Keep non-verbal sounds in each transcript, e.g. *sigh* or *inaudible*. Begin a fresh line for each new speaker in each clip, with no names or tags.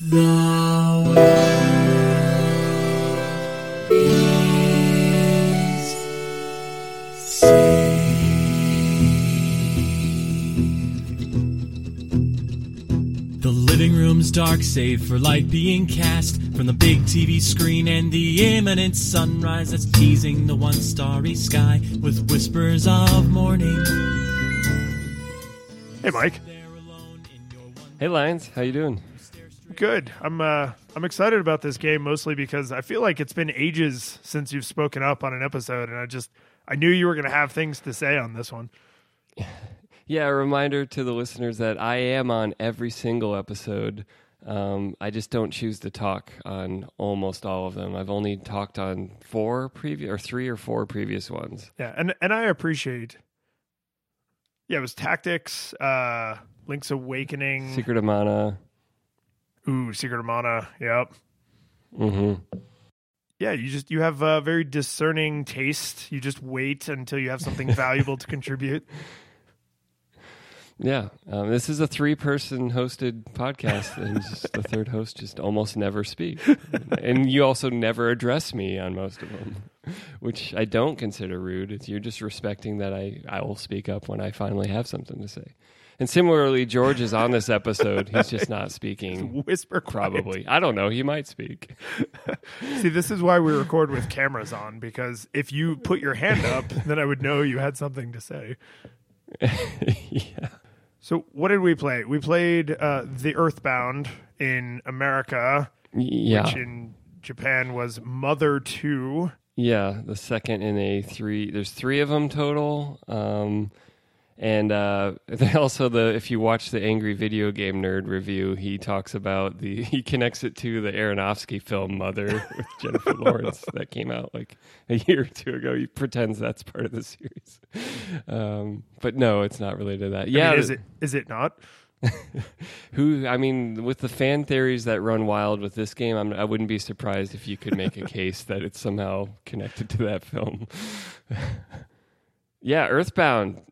The world is The living room's dark, save for light being cast from the big TV screen and the imminent sunrise that's teasing the one starry sky with whispers of morning.
Hey, Mike.
Hey, Lions, how you doing?
Good. I'm uh, I'm excited about this game mostly because I feel like it's been ages since you've spoken up on an episode, and I just I knew you were going to have things to say on this one. *laughs*
Yeah, a reminder to the listeners that I am on every single episode. Um, I just don't choose to talk on almost all of them. I've only talked on four previous or three or four previous ones.
Yeah, and and I appreciate. Yeah, it was tactics, uh, Link's Awakening,
Secret of Mana.
Ooh, Secret of Mana. Yep.
hmm
Yeah, you just you have a very discerning taste. You just wait until you have something valuable to *laughs* contribute.
Yeah, um, this is a three-person hosted podcast, and just the third host just almost never speaks. and you also never address me on most of them, which I don't consider rude. It's you're just respecting that I I will speak up when I finally have something to say. And similarly, George is on this episode. He's just not speaking.
Whisper quiet.
Probably, I don't know. He might speak. *laughs*
See, this is why we record with cameras on because if you put your hand up, then I would know you had something to say. *laughs*
yeah.
So, what did we play? We played uh, The Earthbound in America,
Yeah.
which in Japan was Mother 2.
Yeah, the second in a three. There's three of them total. Um, and uh, *laughs* also the if you watch the Angry Video Game Nerd review, he talks about the *laughs* he connects it to the Aronofsky film Mother with Jennifer *laughs* Lawrence that came out like a year or two ago. He pretends that's part of the series, um, but no, it's not related to that.
I
Yeah,
mean, is it is it not?
who I mean, with the fan theories that run wild with this game, I'm, I wouldn't be surprised if you could make a case that it's somehow connected to that film. yeah, Earthbound.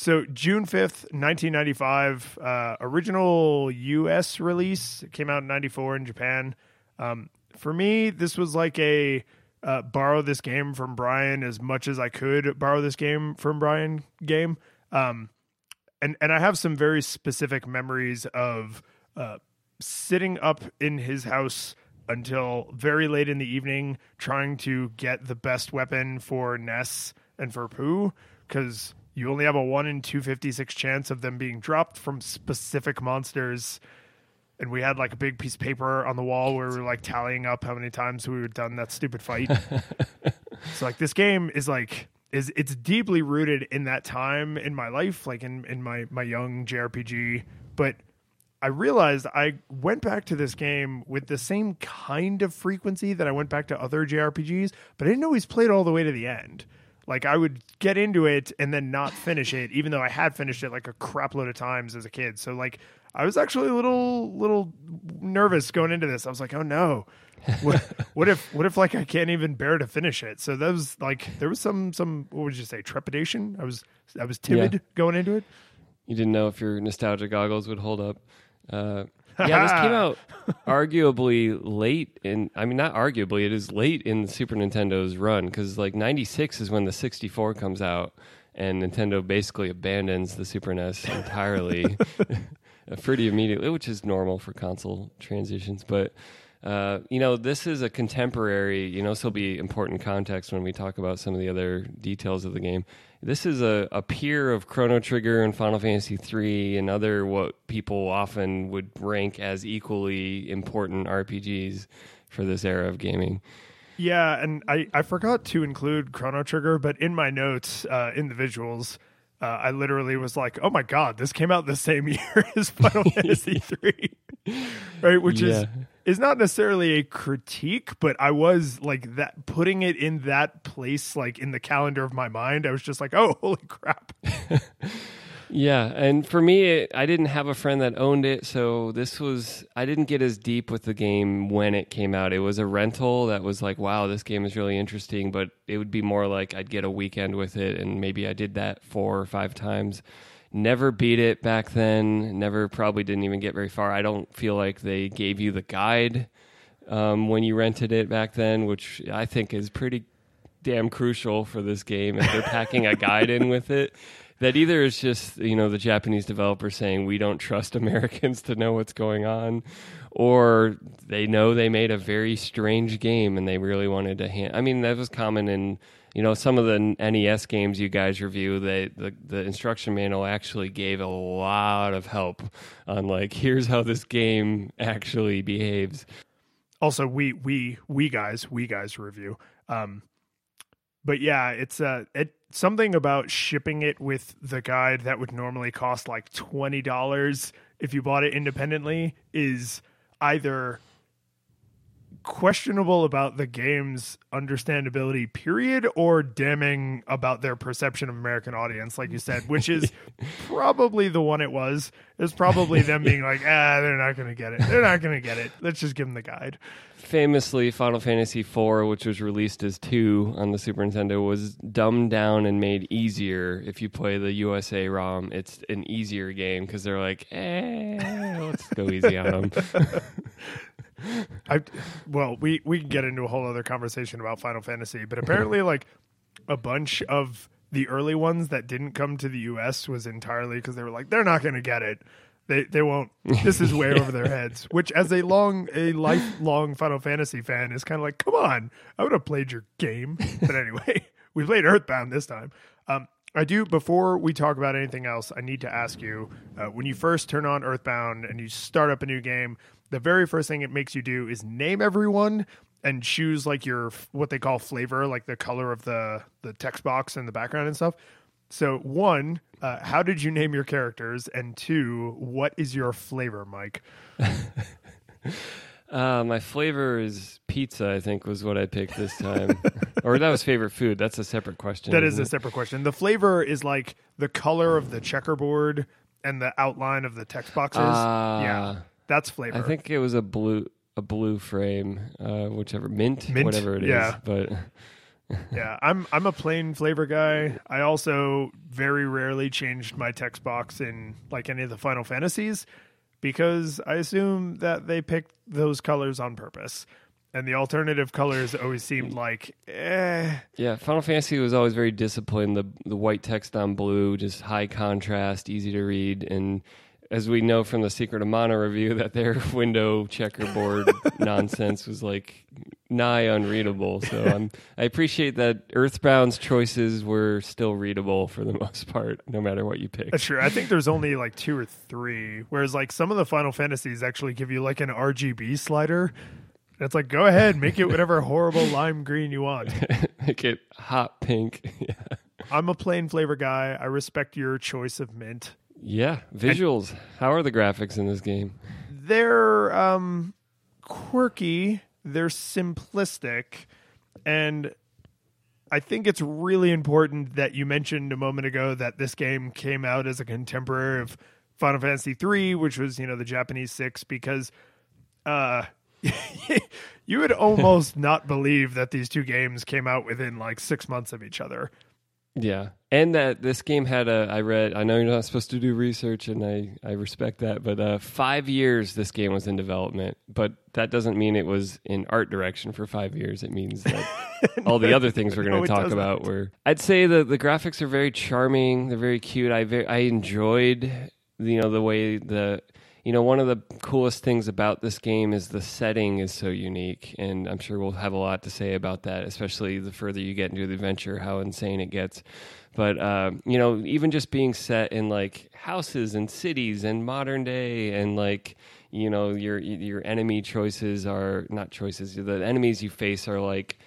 So, June 5th, 1995, uh, original US release. It came out in 94 in Japan. Um, for me, this was like a uh, borrow this game from Brian as much as I could borrow this game from Brian game. Um, and and I have some very specific memories of uh, sitting up in his house until very late in the evening trying to get the best weapon for Ness and for Poo because you only have a one in two fifty six chance of them being dropped from specific monsters. And we had like a big piece of paper on the wall where we were like tallying up how many times we were done that stupid fight. *laughs* so like this game is like is it's deeply rooted in that time in my life, like in in my my young JRPG. But I realized I went back to this game with the same kind of frequency that I went back to other JRPGs, but I didn't always play it all the way to the end. Like I would get into it and then not finish it, even though I had finished it like a crap load of times as a kid. So like I was actually a little little nervous going into this. I was like, oh no. what, *laughs* what if what if like I can't even bear to finish it? So that was like there was some some what would you say trepidation? I was I was timid
Yeah.
going into it.
You didn't know if your nostalgia goggles would hold up. Uh, yeah, this came *laughs* out arguably late in. I mean, not arguably. It is late in the Super Nintendo's run because like '96 is when the 64 comes out, and Nintendo basically abandons the Super NES entirely, *laughs* *laughs* pretty immediately, which is normal for console transitions. But uh, you know, this is a contemporary. You know, this will be important context when we talk about some of the other details of the game. This is a, a peer of Chrono Trigger and Final Fantasy III and other what people often would rank as equally important RPGs for this era of gaming.
Yeah, and I, I forgot to include Chrono Trigger, but in my notes, uh, in the visuals, uh, I literally was like, "Oh my god, this came out the same *laughs* year as Final *laughs* Fantasy three, right?" Which
Yeah.
is not necessarily a critique, but I was like that putting it in that place, like in the calendar of my mind. I was just like, "Oh, *laughs* holy crap!" *laughs*
Yeah, and for me, it, I didn't have a friend that owned it, so this was I didn't get as deep with the game when it came out. It was a rental that was like, wow, this game is really interesting, but it would be more like I'd get a weekend with it, and maybe I did that four or five times. Never beat it back then. Never probably didn't even get very far. I don't feel like they gave you the guide um, when you rented it back then, which I think is pretty damn crucial for this game. If they're packing a guide in with it, that either is just you know the Japanese developer saying we don't trust *laughs* Americans to know what's going on, or they know they made a very strange game and they really wanted to. Hand- I mean, that was common in you know some of the NES games you guys review. They the the instruction manual actually gave a lot of help on like here's how this game actually behaves.
Also, we we we guys we guys review. Um, but yeah, it's uh, it something about shipping it with the guide that would normally cost like twenty dollars if you bought it independently is either questionable about the game's understandability period or damning about their perception of american audience like you said which is *laughs* probably the one it was. It's probably them being like *laughs* ah they're not gonna get it. They're not gonna get it. Let's just give them the guide.
Famously final fantasy IV, which was released as 2 on the super nintendo was dumbed down and made easier. If you play the usa rom it's an easier game because they're like eh let's go easy on them *laughs*
I well, we we can get into a whole other conversation about Final Fantasy, but apparently, like a bunch of the early ones that didn't come to the U.S. was entirely because they were like, they're not going to get it. They they won't. This is way *laughs* over their heads. Which, as a long a lifelong Final Fantasy fan, is kind of like, come on, I would have played your game. But anyway, *laughs* we played Earthbound this time. Um, I do. Before we talk about anything else, I need to ask you: uh, when you first turn on Earthbound and you start up a new game, the very first thing it makes you do is name everyone and choose like your what they call flavor, like the color of the the text box and the background and stuff. So one, uh, how did you name your characters? And two, what is your flavor, Mike? *laughs*
Uh, my flavor is pizza. I think was what I picked this time, *laughs* or that was favorite food. That's a separate question.
That is a
it?
separate question. The flavor is like the color of the checkerboard and the outline of the text boxes.
Ah.
yeah, that's flavor.
I think it was a blue a blue frame, uh, whichever mint,
Mint,
whatever it is.
yeah.
But *laughs*
yeah, I'm I'm a plain flavor guy. I also very rarely changed my text box in like any of the Final Fantasies because I assume that they picked those colors on purpose. And the alternative colors always seemed like eh
yeah, Final Fantasy was always very disciplined. The the white text on blue, just high contrast, easy to read, and as we know from the Secret of Mana review, that their *laughs* window checkerboard *laughs* nonsense was like nigh unreadable. So I'm, I appreciate that Earthbound's choices were still readable for the *laughs* most part, no matter what you pick.
That's true. I think there's only like two or three. Whereas like some of the Final Fantasies actually give you like an RGB slider. And It's like go ahead, make it whatever horrible lime green you want.
Make it hot pink. yeah.
I'm a plain flavor guy. I respect your choice of mint.
Yeah, visuals. How are the graphics in this game?
They're um quirky, they're simplistic, and I think it's really important that you mentioned a moment ago that this game came out as a contemporary of Final Fantasy III, which was, you know, the Japanese 6 because uh *laughs* you would almost *laughs* not believe that these two games came out within like 6 months of each other.
Yeah, and that this game had a. I read. I know you're not supposed to do research, and I I respect that. But uh, five years this game was in development, but that doesn't mean it was in art direction for five years. It means that *laughs* all the other things we're going to talk
doesn't.
about were. I'd say the the graphics are very charming. They're very cute. I very, I enjoyed you know the way the you know one of the coolest things about this game is the setting is so unique and i'm sure we'll have a lot to say about that especially the further you get into the adventure how insane it gets but uh, you know even just being set in like houses and cities and modern day and like you know your your enemy choices are not choices the enemies you face are like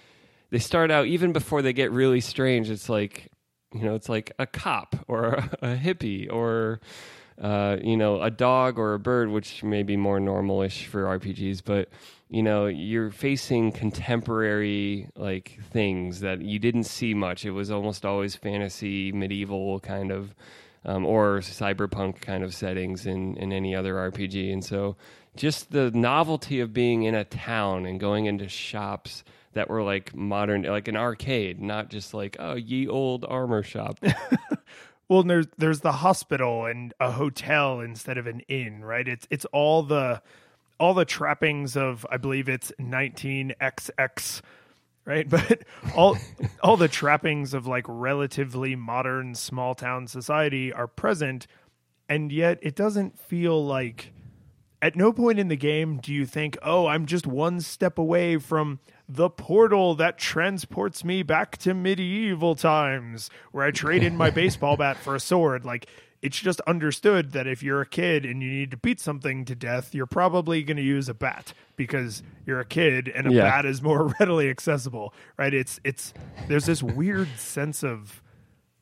they start out even before they get really strange it's like you know it's like a cop or *laughs* a, hippie or uh, you know a dog or a bird which may be more normalish for rpgs but you know you're facing contemporary like things that you didn't see much it was almost always fantasy medieval kind of um, or cyberpunk kind of settings in, in any other RPG. And so just the novelty of being in a town and going into shops that were like modern, like an arcade, not just like, oh, ye old armor shop. *laughs*
Well, there's there's the hospital and a hotel instead of an inn, right? It's it's all the all the trappings of I believe it's 19XX, right? *laughs* But all all the trappings of like relatively modern small town society are present, and yet it doesn't feel like at no point in the game do you think, "Oh, I'm just one step away from the portal that transports me back to medieval times where I trade in my *laughs* baseball bat for a sword." Like it's just understood that if you're a kid and you need to beat something to death, you're probably going to use a bat because you're a kid and a
Yeah.
bat is more *laughs* readily accessible, right? It's it's there's this weird sense of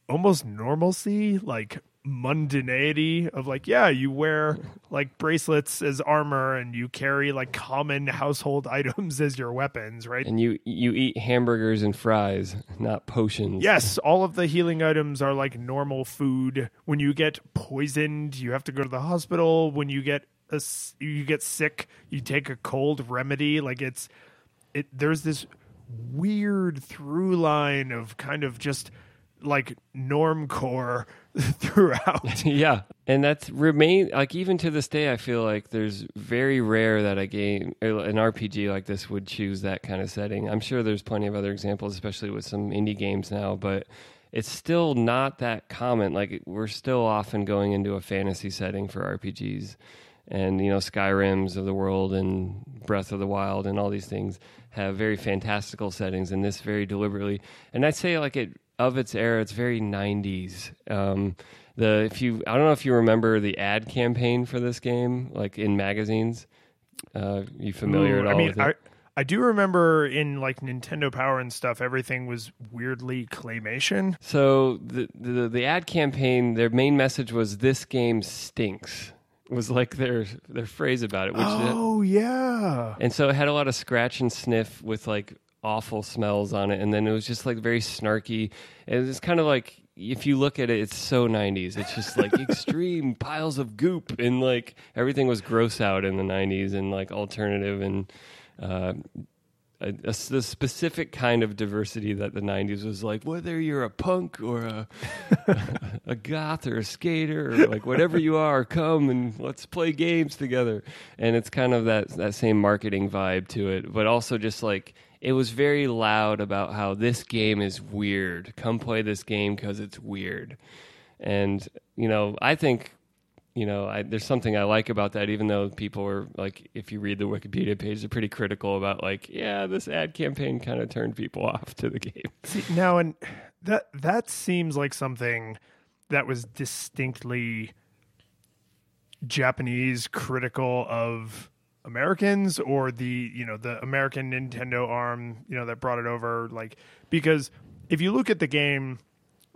almost normalcy, like mundanity of like, yeah, you wear like bracelets as armor and you carry like common household *laughs* items as your weapons, right?
And you you eat hamburgers and fries, not potions.
Yes, all of the healing items are like normal food. When you get poisoned, you have to go to the hospital. When you get a, you get sick, you take a cold remedy. Like it's it. There's this weird through line of kind of just like normcore *laughs* throughout. *laughs*
yeah, and that's remain like even to this day. I feel like there's very rare that a game, an RPG like this, would choose that kind of setting. I'm sure there's plenty of other examples, especially with some indie games now, but it's still not that common. Like we're still often going into a fantasy setting for RPGs, and you know Skyrim's of the world and Breath of the Wild and all these things have very fantastical settings, and this very deliberately. And I'd say like it of its era, it's very '90s. Um, the if you I don't know if you remember the ad campaign for this game, like in magazines. Uh, you familiar
Ooh,
at all
I mean,
with it?
I I do remember in like Nintendo Power and stuff, everything was weirdly claymation.
So the, the the ad campaign, their main message was "This game stinks." Was like their their phrase about it, which
Oh yeah.
and so it had a lot of scratch and sniff with like awful smells on it, and then it was just like very snarky. And it's kind of like if you look at it, it's so '90s. It's just like *laughs* extreme piles of goop, and like everything was gross out in the '90s, and like alternative and. Uh, a, a the specific kind of diversity that the 90s was like whether you're a punk or a *laughs* a goth or a skater or like whatever you are come and let's play games together and it's kind of that that same marketing vibe to it but also just like it was very loud about how this game is weird come play this game cuz it's weird and you know i think you know, I, there's something I like about that, even though people are like, if you read the Wikipedia page, they're pretty critical about like, yeah, this ad campaign kind of turned people *laughs* off to the game.
See, now, and that that seems like something that was distinctly Japanese critical of Americans or the you know the American Nintendo arm you know that brought it over like because if you look at the game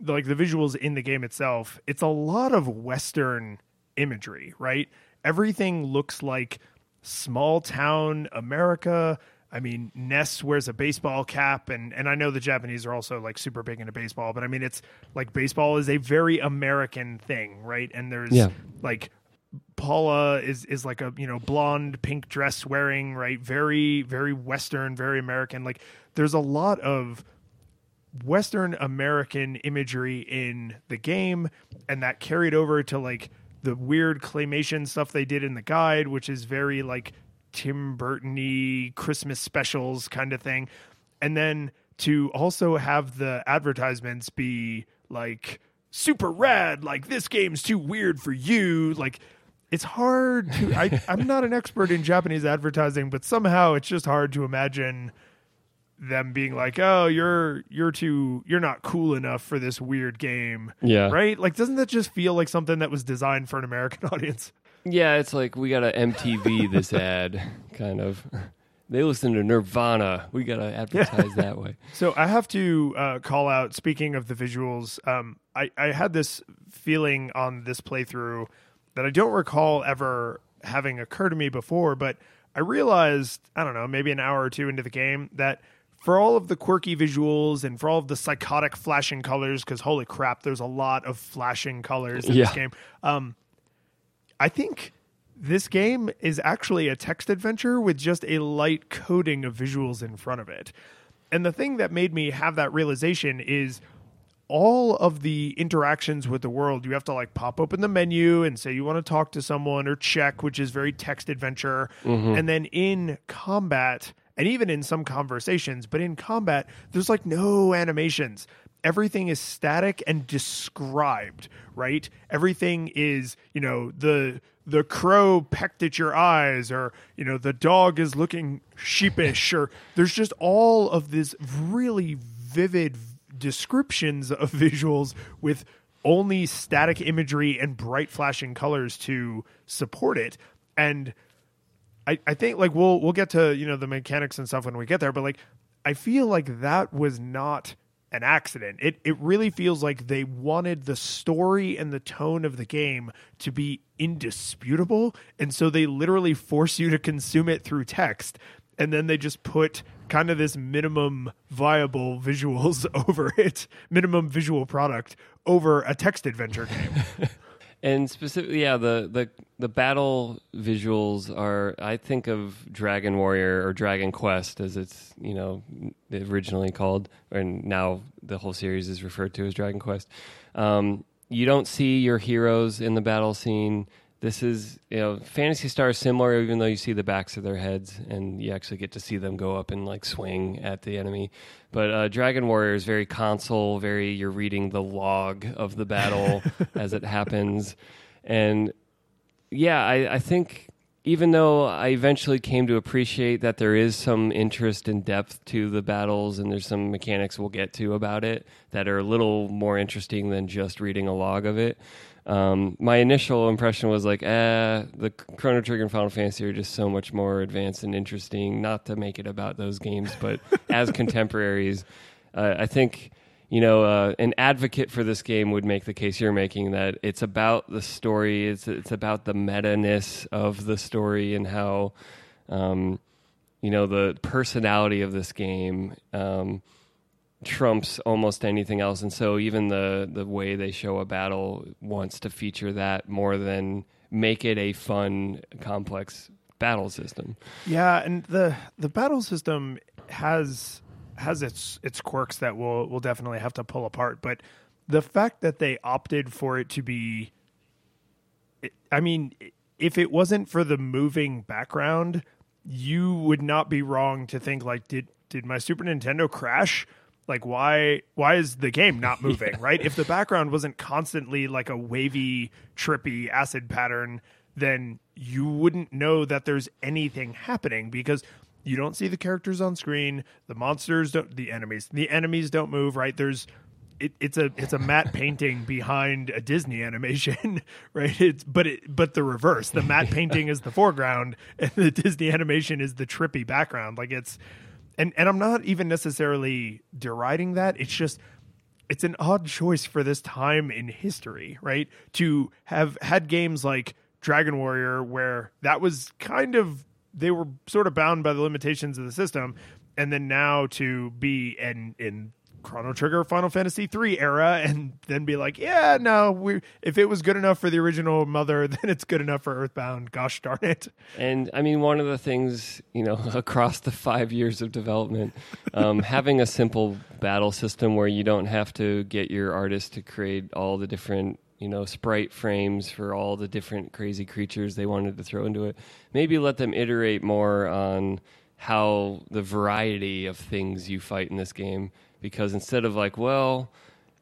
like the visuals in the game itself it's a lot of western imagery right? Everything looks like small town America. I mean Ness wears a baseball cap and and I know the Japanese are also like super big into baseball but I mean it's like baseball is a very American thing right? And there's
Yeah.
like Paula is is like a you know blonde pink dress wearing right? Very very western very American. Like there's a lot of western American imagery in the game and that carried over to like the weird claymation stuff they did in the guide which is very like Tim Burton-y Christmas specials kind of thing. And then to also have the advertisements be like super rad like this game's too weird for you like it's hard to I, *laughs* i'm not an expert in japanese advertising but somehow it's just hard to imagine them being like oh you're you're too you're not cool enough for this weird game
Yeah.
right like doesn't that just feel like something that was designed for an american *laughs* audience
Yeah, it's like we got to MTV this *laughs* ad, kind of. They listen to Nirvana. We got to advertise that way.
So I have to uh, call out. Speaking of the visuals, um, I, I had this feeling on this playthrough that I don't recall ever having occurred to me before, but I realized I don't know maybe an hour or two into the game that for all of the quirky visuals and for all of the psychotic flashing colors, because holy crap, there's a lot of flashing colors in this game. Um, I think this game is actually a text adventure with just a light coating of visuals in front of it. And the thing that made me have that realization is all of the interactions with the world, you have to like pop open the menu and say you want to talk to someone or check, which is very text adventure. Mm-hmm. And then in combat, and even in some conversations, but in combat, there's like no animations. Everything is static and described, right? Everything is, you know, the the crow pecked at your eyes or you know the dog is looking sheepish or there's just all of this really vivid descriptions of *laughs* visuals with only static imagery and bright flashing colors to support it. And I, I think like we'll we'll get to you know the mechanics and stuff when we get there but like i feel like that was not an accident. It it really feels like they wanted the story and the tone of the game to be indisputable and so they literally force you to consume it through text and then they just put kind of this minimum viable visuals *laughs* over it minimum visual product over a text adventure game *laughs*
And specifically, yeah, the, the the battle visuals are. I think of Dragon Warrior or Dragon Quest as it's you know originally called, and now the whole series is referred to as Dragon Quest. Um, you don't see your heroes in the battle scene. This is you know Phantasy Star is similar, even though you see the backs of their heads, and you actually get to see them go up and like swing at the enemy. But uh, Dragon Warrior is very console, very you're reading the log of the battle *laughs* as it happens, and yeah, I, I think even though I eventually came to appreciate that there is some interest and depth to the battles, and there's some mechanics we'll get to about it that are a little more interesting than just reading a log of it. Um, my initial impression was like, eh, the Chrono Trigger and Final Fantasy are just so much more advanced and interesting. Not to make it about those games, but *laughs* as contemporaries, uh, I think you know uh, an advocate for this game would make the case you're making that it's about the story. It's it's about the meta ness of the story and how um, you know the personality of this game. Um, trumps almost anything else and so even the the way they show a battle wants to feature that more than make it a fun complex battle system
Yeah, and the the battle system has has its its quirks that we'll we'll definitely have to pull apart. But the fact that they opted for it to be, I mean, if it wasn't for the moving background, you would not be wrong to think like, did did my Super Nintendo crash? Like why why is the game not moving, right? If the background wasn't constantly like a wavy, trippy acid pattern, then you wouldn't know that there's anything happening because you don't see the characters on screen, the monsters don't the enemies. The enemies don't move, right? There's it, it's a it's a matte painting behind a Disney animation, *laughs* right? It's but it but the reverse. The matte *laughs* painting is the foreground, and the Disney animation is the trippy background. Like it's, and and I'm not even necessarily deriding that. It's just it's an odd choice for this time in history, right? To have had games like Dragon Warrior where that was kind of they were sort of bound by the limitations of the system, and then now to be in in Chrono Trigger Final Fantasy three era and then be like, yeah, no, we if it was good enough for the original mother, *laughs* then it's good enough for Earthbound. Gosh darn it.
And I mean, one of the things, you know, *laughs* across the five years of development, um, *laughs* having a simple battle system where you don't have to get your artist to create all the different, you know, sprite frames for all the different crazy creatures they wanted to throw into it. Maybe let them iterate more on how the variety of things you fight in this game. Because instead of like, well,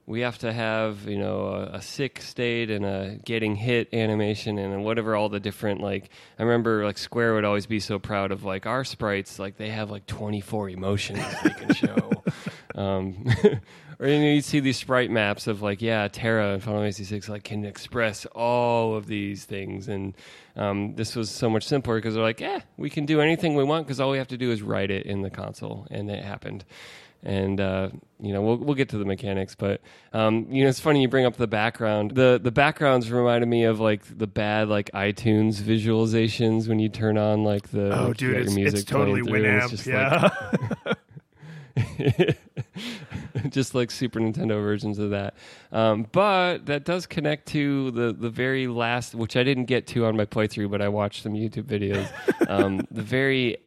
we have to have you know a, a sick state and a getting hit animation and whatever all the different like i remember like square would always be so proud of like our sprites like they have like 24 emotions they can *laughs* show. Um, *laughs* or you know you see these sprite maps of like yeah terra and final fantasy 6 like can express all of these things. And um, this was so much simpler because they're like yeah we can do anything we want because all we have to do is write it in the console. And it happened and uh, you know we'll we'll get to the mechanics, but um, you know it's funny you bring up the background. the The backgrounds reminded me of like the bad like iTunes visualizations when you turn on like the
Oh,
like,
dude, it's,
music
it's totally
playing through, and
Winamp.
it's just
yeah.
like *laughs* *laughs* just like Super Nintendo versions of that. Um, but that does connect to the the very last, which I didn't get to on my playthrough, but I watched some YouTube videos. *laughs* um, the very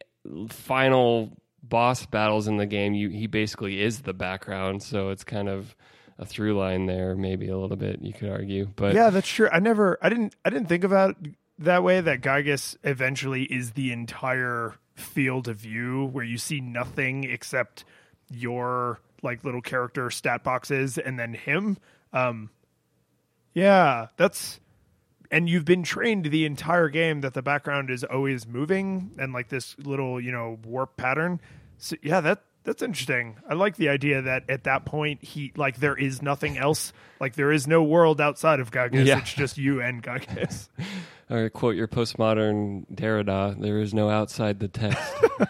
final boss battles in the game, you he basically is the background, so it's kind of a through line there, maybe a little bit. You could argue, but
yeah, that's true. I never, I didn't, I didn't think about that way. That Giygas eventually is the entire field of view where you see nothing except your like little character stat boxes and then him. Um, yeah, that's and you've been trained the entire game that the background is always moving and like this little you know warp pattern. So yeah, that that's interesting. I like the idea that at that point he like there is nothing else. Like there is no world outside of Giygas.
Yeah.
It's just you and Giygas.
or *laughs* quote your postmodern Derrida: "There is no outside the text." *laughs*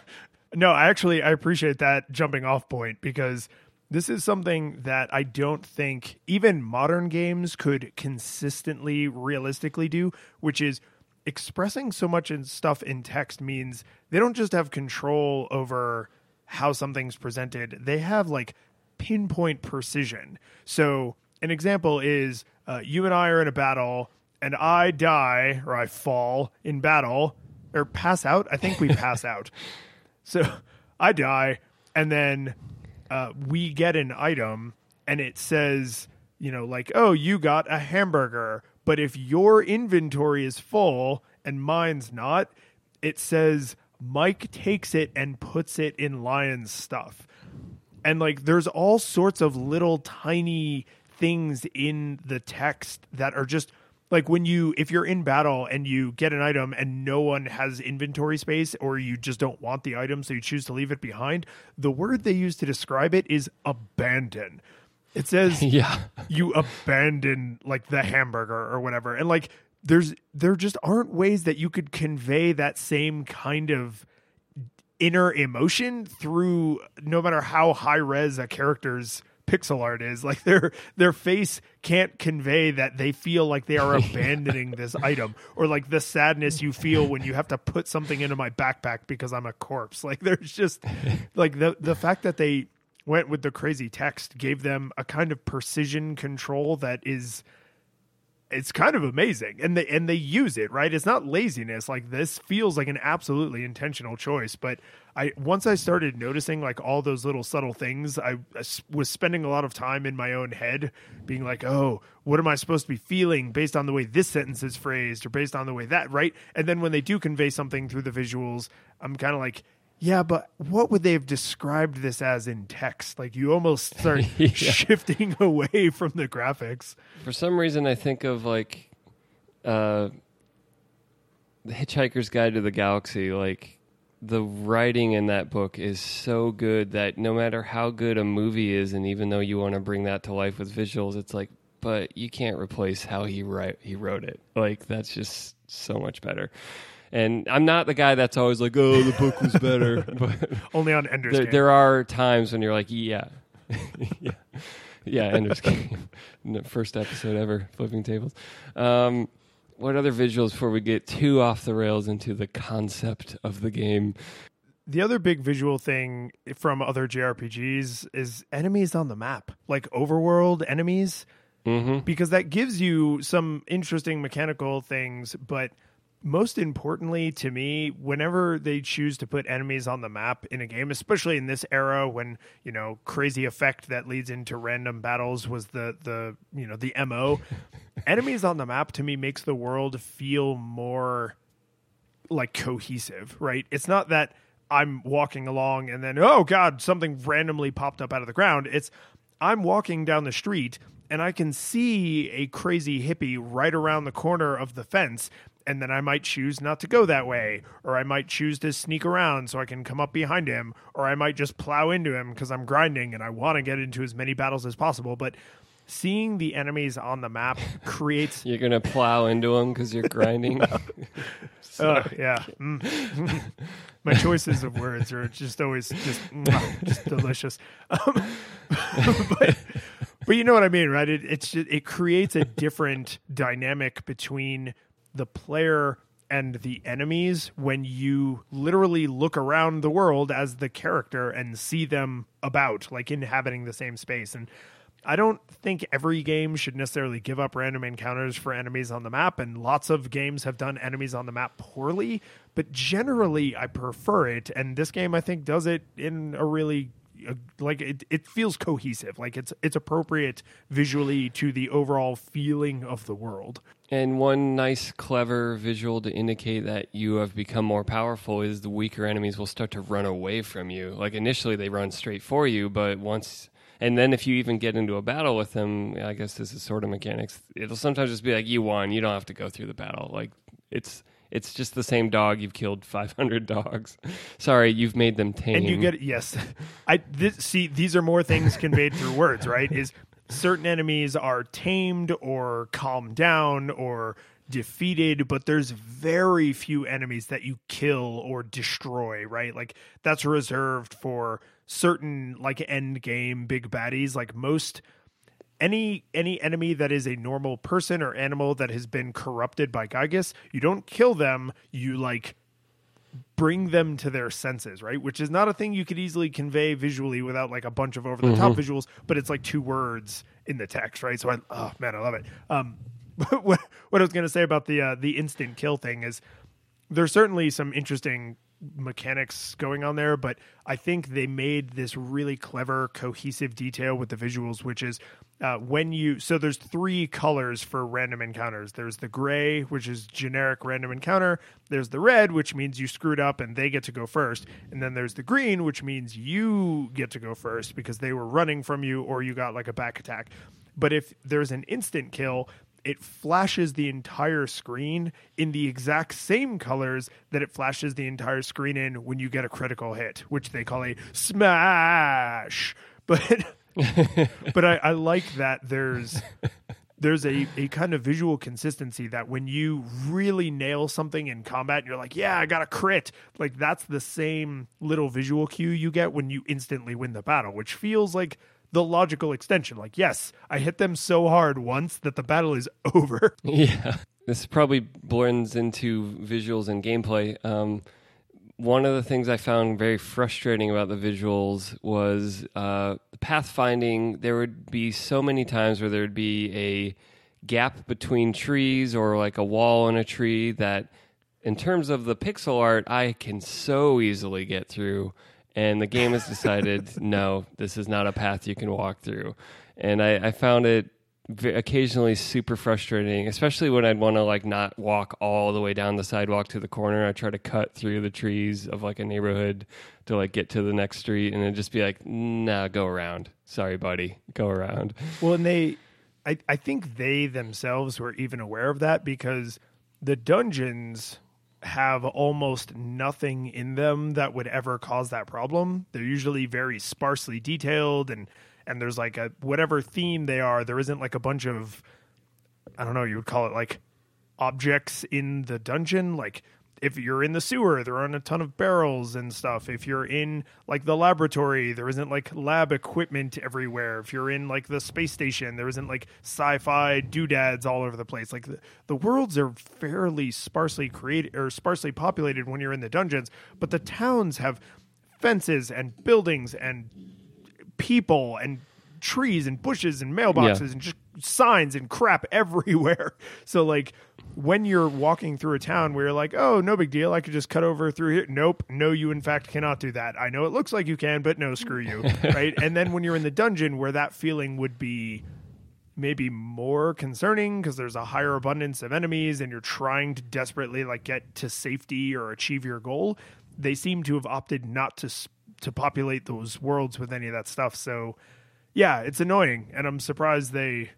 No, I actually I appreciate that jumping off point because this is something that I don't think even modern games could consistently realistically do, which is expressing so much in stuff in text means they don't just have control over how something's presented, they have like pinpoint precision. So, an example is uh, you and I are in a battle and I die or I fall in battle or pass out. I think we pass *laughs* out. So I die, and then uh, we get an item, and it says, you know, like, oh, you got a hamburger. But if your inventory is full and mine's not, it says Mike takes it and puts it in Lion's stuff. And like, there's all sorts of little tiny things in the text that are just like when you if you're in battle and you get an item and no one has inventory space or you just don't want the item so you choose to leave it behind the word they use to describe it is abandon. It says *laughs*
yeah,
you abandon like the hamburger or whatever. And like there's there just aren't ways that you could convey that same kind of inner emotion through no matter how high res a character's pixel art is. Like their their face can't convey that they feel like they are *laughs* abandoning this item or like the sadness you feel when you have to put something into my backpack because I'm a corpse. Like there's just *laughs* like the the fact that they went with the crazy text gave them a kind of precision control that is it's kind of amazing and they and they use it right? It's not laziness like this feels like an absolutely intentional choice but i once i started noticing like all those little subtle things I was spending a lot of time in my own head being like oh what am i supposed to be feeling based on the way this sentence is phrased or based on the way that right? And then when they do convey something through the visuals i'm kind of like yeah, but what would they have described this as in text? Like you almost start *laughs*
Yeah.
shifting *laughs* away from the graphics.
For some reason, I think of like uh, the Hitchhiker's Guide to the Galaxy. Like the writing in that book is so good that no matter how good a movie is, and even though you want to bring that to life with visuals, it's like, but you can't replace how he write he wrote it. Like that's just so much better. And I'm not the guy that's always like, oh, the book was better, *laughs* *laughs* but
Only on Ender's
there,
Game.
there are times when you're like, yeah, *laughs* yeah, yeah. Ender's Game, first episode ever, flipping tables. Um, what other visuals before we get too off the rails into the concept of the game?
the other big visual thing from other JRPGs is enemies on the map, like overworld enemies,
Mm-hmm.
because that gives you some interesting mechanical things. But most importantly to me, whenever they choose to put enemies on the map in a game, especially in this era when, you know, crazy effect that leads into random battles was the, the you know, the MO, *laughs* enemies on the map to me makes the world feel more like cohesive, right? It's not that I'm walking along and then oh god, something randomly popped up out of the ground. It's I'm walking down the street and I can see a crazy hippie right around the corner of the fence and then I might choose not to go that way or I might choose to sneak around so I can come up behind him or I might just plow into him cuz I'm grinding and I want to get into as many battles as possible, but seeing the enemies on the map creates *laughs*
You're gonna plow into them because you're grinding. *laughs*
Oh yeah. Mm. *laughs* My choices of words are just always just just delicious. Um, but, but you know what I mean, right? It it's just, it creates a different *laughs* dynamic between the player and the enemies when you literally look around the world as the character and see them about, like inhabiting the same space. And I don't think every game should necessarily give up random encounters for enemies on the map, and lots of games have done enemies on the map poorly, but generally I prefer it, and this game I think does it in a really Uh, like it, it feels cohesive like it's it's appropriate visually to the overall feeling of the world
And one nice, clever visual to indicate that you have become more powerful is the weaker enemies will start to run away from you. Like initially, they run straight for you, but once. And then if you even get into a battle with them, I guess this is sort of mechanics. It'll sometimes just be like you won. You don't have to go through the battle. Like it's it's just the same dog. You've killed 500 *laughs* dogs. Sorry, you've made them tame.
and you get yes i this, see these are more things conveyed through words right is certain enemies are tamed or calmed down or defeated but there's very few enemies that you kill or destroy right like that's reserved for certain like end game big baddies like most any any enemy that is a normal person or animal that has been corrupted by Giygas, you don't kill them, you like bring them to their senses, right? Which is not a thing you could easily convey visually without like a bunch of over the top visuals, but it's like two words in the text, right? So I oh man, I love it. Um *laughs* what what I was going to say about the uh, the instant kill thing is there's certainly some interesting mechanics going on there, but I think they made this really clever, cohesive detail with the visuals, which is uh, when you. So there's three colors for random encounters. There's the gray, which is generic random encounter. There's the red, which means you screwed up and they get to go first. And then there's the green, which means you get to go first because they were running from you or you got like a back attack. But if there's an instant kill, it flashes the entire screen in the exact same colors that it flashes the entire screen in when you get a critical hit, which they call a smash. *laughs* But *laughs* but I, I like that there's there's a, a kind of visual consistency that when you really nail something in combat and you're like, yeah, I got a crit, like that's the same little visual cue you get when you instantly win the battle, which feels like the logical extension. Like, yes, I hit them so hard once that the battle is *laughs* over.
Yeah. This probably blends into visuals and gameplay. Um, one of the things I found very frustrating about the visuals was uh, pathfinding. There would be so many times where there would be a gap between trees or like a wall in a tree that, in terms of the pixel art, I can so easily get through. And the game has decided, *laughs* no, this is not a path you can walk through. And I, I found it occasionally super frustrating, especially when I'd want to like not walk all the way down the sidewalk to the corner. I try to cut through the trees of like a neighborhood to like get to the next street, and it'd just be like, nah, go around. Sorry, buddy, go around.
Well, and they, I, I think they themselves were even aware of that because the dungeons have almost nothing in them that would ever cause that problem. They're usually very sparsely detailed and and there's like a whatever theme they are, there isn't like a bunch of I don't know, you would call it like objects in the dungeon like if you're in the sewer, there aren't a ton of barrels and stuff. If you're in like the laboratory, there isn't like lab equipment everywhere. If you're in like the space station, there isn't like sci-fi doodads all over the place. Like the, the worlds are fairly sparsely created or sparsely populated when you're in the dungeons, but the towns have fences and buildings and people and trees and bushes and mailboxes
Yeah.
and just signs and crap *laughs* everywhere. So like when you're walking through a town where you're like, oh, no big deal, I could just cut over through here. Nope, no, you in fact cannot do that. I know it looks like you can, but no, screw you, *laughs* right? And then when you're in the dungeon, where that feeling would be maybe more concerning because there's a higher abundance of enemies and you're trying to desperately like get to safety or achieve your goal they seem to have opted not to to populate those worlds with any of that stuff so yeah it's annoying and i'm surprised they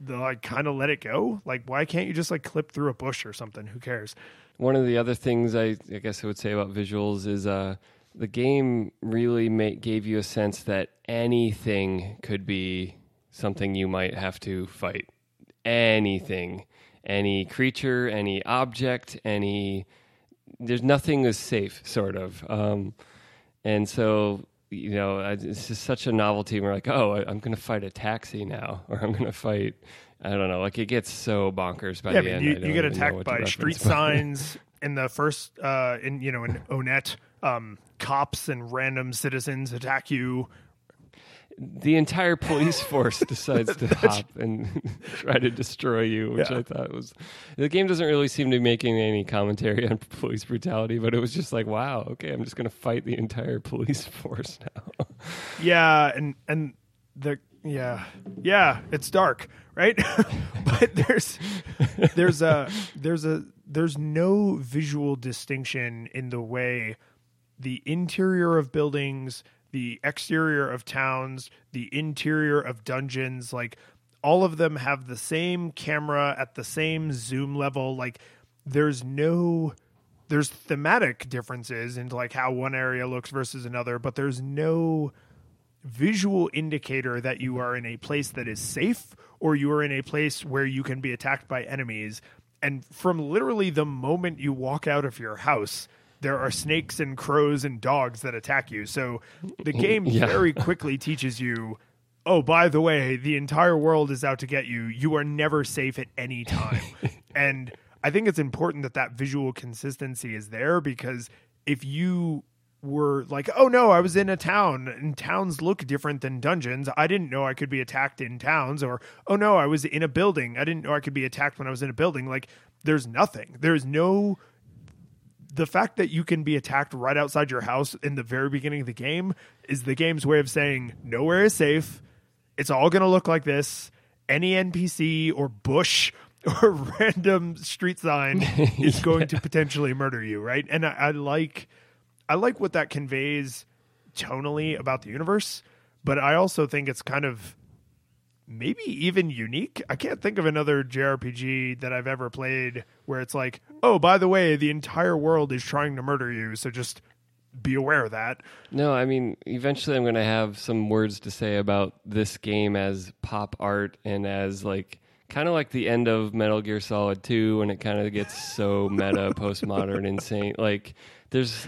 they like kind of let it go like why can't you just like clip through a bush or something who cares
One of the other things I, I guess I would say about visuals is uh, the game really ma- gave you a sense that anything could be something you might have to fight. Anything, any creature, any object, any. There's nothing is safe, sort of. Um, and so you know I- it's just such a novelty. We're like, oh, I- I'm going to fight a taxi now, *laughs* or I'm going to fight. I don't know. Like it gets so bonkers by
yeah I
the
mean,
end.
you, you get attacked by street *laughs* signs in the first uh in you know in Onett um cops and random citizens attack you
the entire police *laughs* force decides to hop and *laughs* try to destroy you, which
Yeah.
I thought was the game doesn't really seem to be making any commentary on *laughs* police brutality, but it was just like, wow, okay, I'm just going to fight the entire police force now.
Yeah, and and the yeah yeah it's dark right but there's there's a there's a there's no visual distinction in the way the interior of buildings the exterior of towns the interior of dungeons like all of them have the same camera at the same zoom level like there's no there's thematic differences into like how one area looks versus another but there's no visual indicator that you are in a place that is safe or you are in a place where you can be attacked by enemies. And from literally the moment you walk out of your house, there are snakes and crows and dogs that attack you. So the mm, game
Yeah.
very *laughs* quickly teaches you oh, by the way, the entire world is out to get you. You are never safe at any time. *laughs* and I think it's important that that visual consistency is there because if you were like, oh no, I was in a town and towns look different than dungeons. I didn't know I could be attacked in towns or oh no, I was in a building. I didn't know I could be attacked when I was in a building. Like there's nothing. There's no the fact that you can be attacked right outside your house in the very beginning of the game is the game's way of saying nowhere is safe. It's all going to look like this. Any NPC or bush *laughs* or random street sign *laughs* is going to potentially murder you, right? And I, I like I like what that conveys tonally about the universe, but I also think it's kind of maybe even unique. I can't think of another JRPG that I've ever played where it's like, oh, by the way, the entire world is trying to murder you, so just be aware of that.
No, I mean, eventually I'm going to have some words to say about this game as pop art and as like kind of like the end of Metal Gear Solid 2 when it kind of gets so *laughs* meta, postmodern, insane. Like there's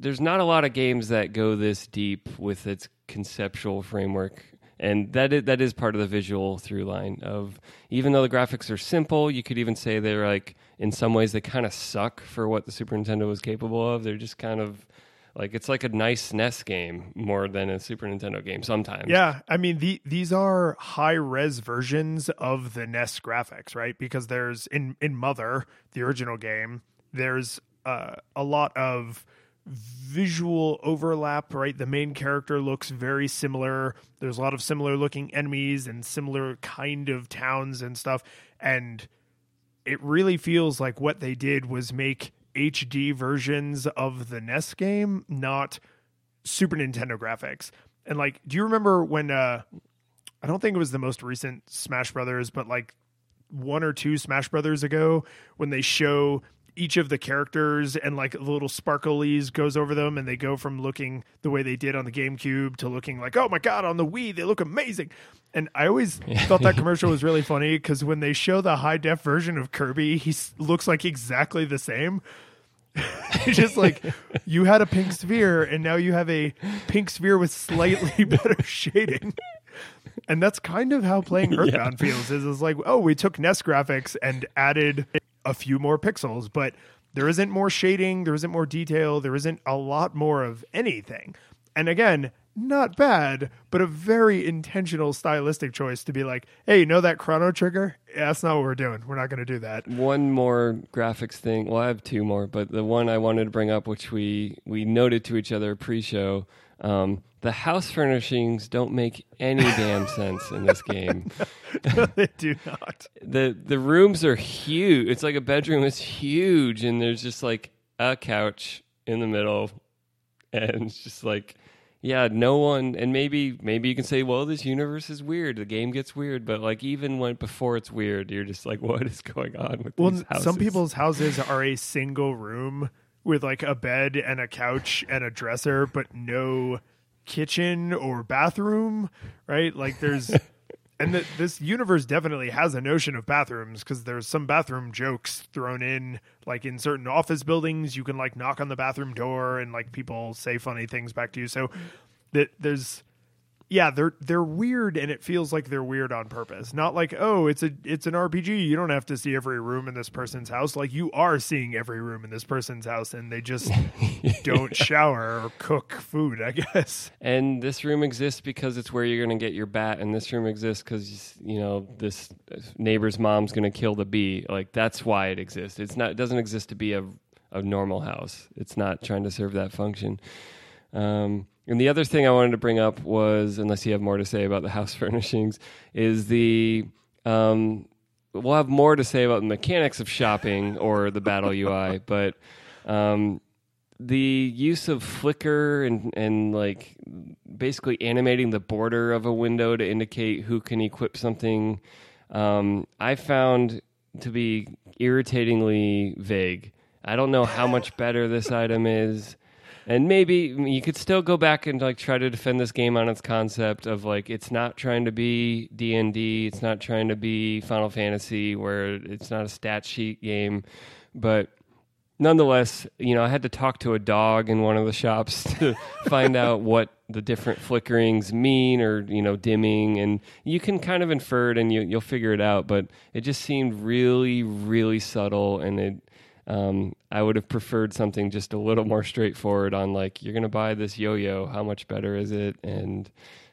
there's not a lot of games that go this deep with its conceptual framework. And that is, that is part of the visual through line of even though the graphics are simple, you could even say they're like in some ways they kind of suck for what the Super Nintendo was capable of. They're just kind of like it's like a nice NES game more than a Super Nintendo game sometimes.
Yeah, I mean the these are high res versions of the NES graphics, right? Because there's in in Mother, the original game, there's uh, a lot of visual overlap, right? The main character looks very similar. There's a lot of similar looking enemies and similar kind of towns and stuff. And it really feels like what they did was make HD versions of the NES game, not Super Nintendo graphics. And like, do you remember when uh I don't think it was the most recent Smash Brothers, but like one or two Smash Brothers ago when they show each of the characters and like the little sparklies goes over them and they go from looking the way they did on the GameCube to looking like, oh my God, on the Wii, they look amazing. And I always *laughs* thought that commercial was really funny because when they show the high def version of Kirby, he s- looks like exactly the same. *laughs* Just like you had a pink sphere and now you have a pink sphere with slightly *laughs* better shading. And that's kind of how playing *laughs* Earthbound feels. Is it's like, oh, we took NES graphics and added a few more pixels, but there isn't more shading, there isn't more detail, there isn't a lot more of anything. And again, not bad, but a very intentional stylistic choice to be like, hey, you know that chrono trigger? Yeah, that's not what we're doing. We're not going to do that.
One more graphics thing. Well, I have two more, but the one I wanted to bring up, which we we noted to each other pre-show, um, the house furnishings don't make any damn sense in this game. *laughs*
no, they do not.
the The rooms are huge. It's like a bedroom is huge, and there's just like a couch in the middle, and it's just like. Yeah, no one, and maybe maybe you can say, well, this universe is weird. The game gets weird, but like even when before it's weird, you're just like, *laughs* what is going on with
Well, some people's houses are a single room with like a bed and a couch and a dresser, but no kitchen or bathroom, right? Like there's, *laughs* and the, this universe definitely has a notion of bathrooms because there's some bathroom jokes thrown in, like in certain office buildings, you can like knock on the bathroom door and like people say funny things back to you. So that there's yeah, they're they're weird, and it feels like they're weird on purpose. Not like oh, it's a it's an RPG. You don't have to see every room in this person's house. Like you are seeing every room in this person's house, and they just *laughs* don't shower or cook food. I guess.
And this room exists because it's where you're going to get your bat, and this room exists because you know this neighbor's mom's going to kill the bee. Like that's why it exists. It's not. It doesn't exist to be a a normal house. It's not trying to serve that function. Um, and the other thing I wanted to bring up was, unless you have more to say about the house *laughs* furnishings, is the um, we'll have more to say about the mechanics of shopping or the battle UI, *laughs* but um, the use of flicker and and like basically animating the border of a window to indicate who can equip something, um, I found to be irritatingly vague. I don't know how much better this item is. And maybe you could still go back and like try to defend this game on its concept of like it's not trying to be D and D, it's not trying to be Final Fantasy, where it's not a stat sheet game, but nonetheless, you know, I had to talk to a dog in one of the shops *laughs* to find out what the different flickerings mean or, you know, dimming. And you can kind of infer it and you, you'll figure it out. But it just seemed really, really subtle. And it, um, I would have preferred something just a little more straightforward on like, you're going to buy this yo yo. How much better is it? And,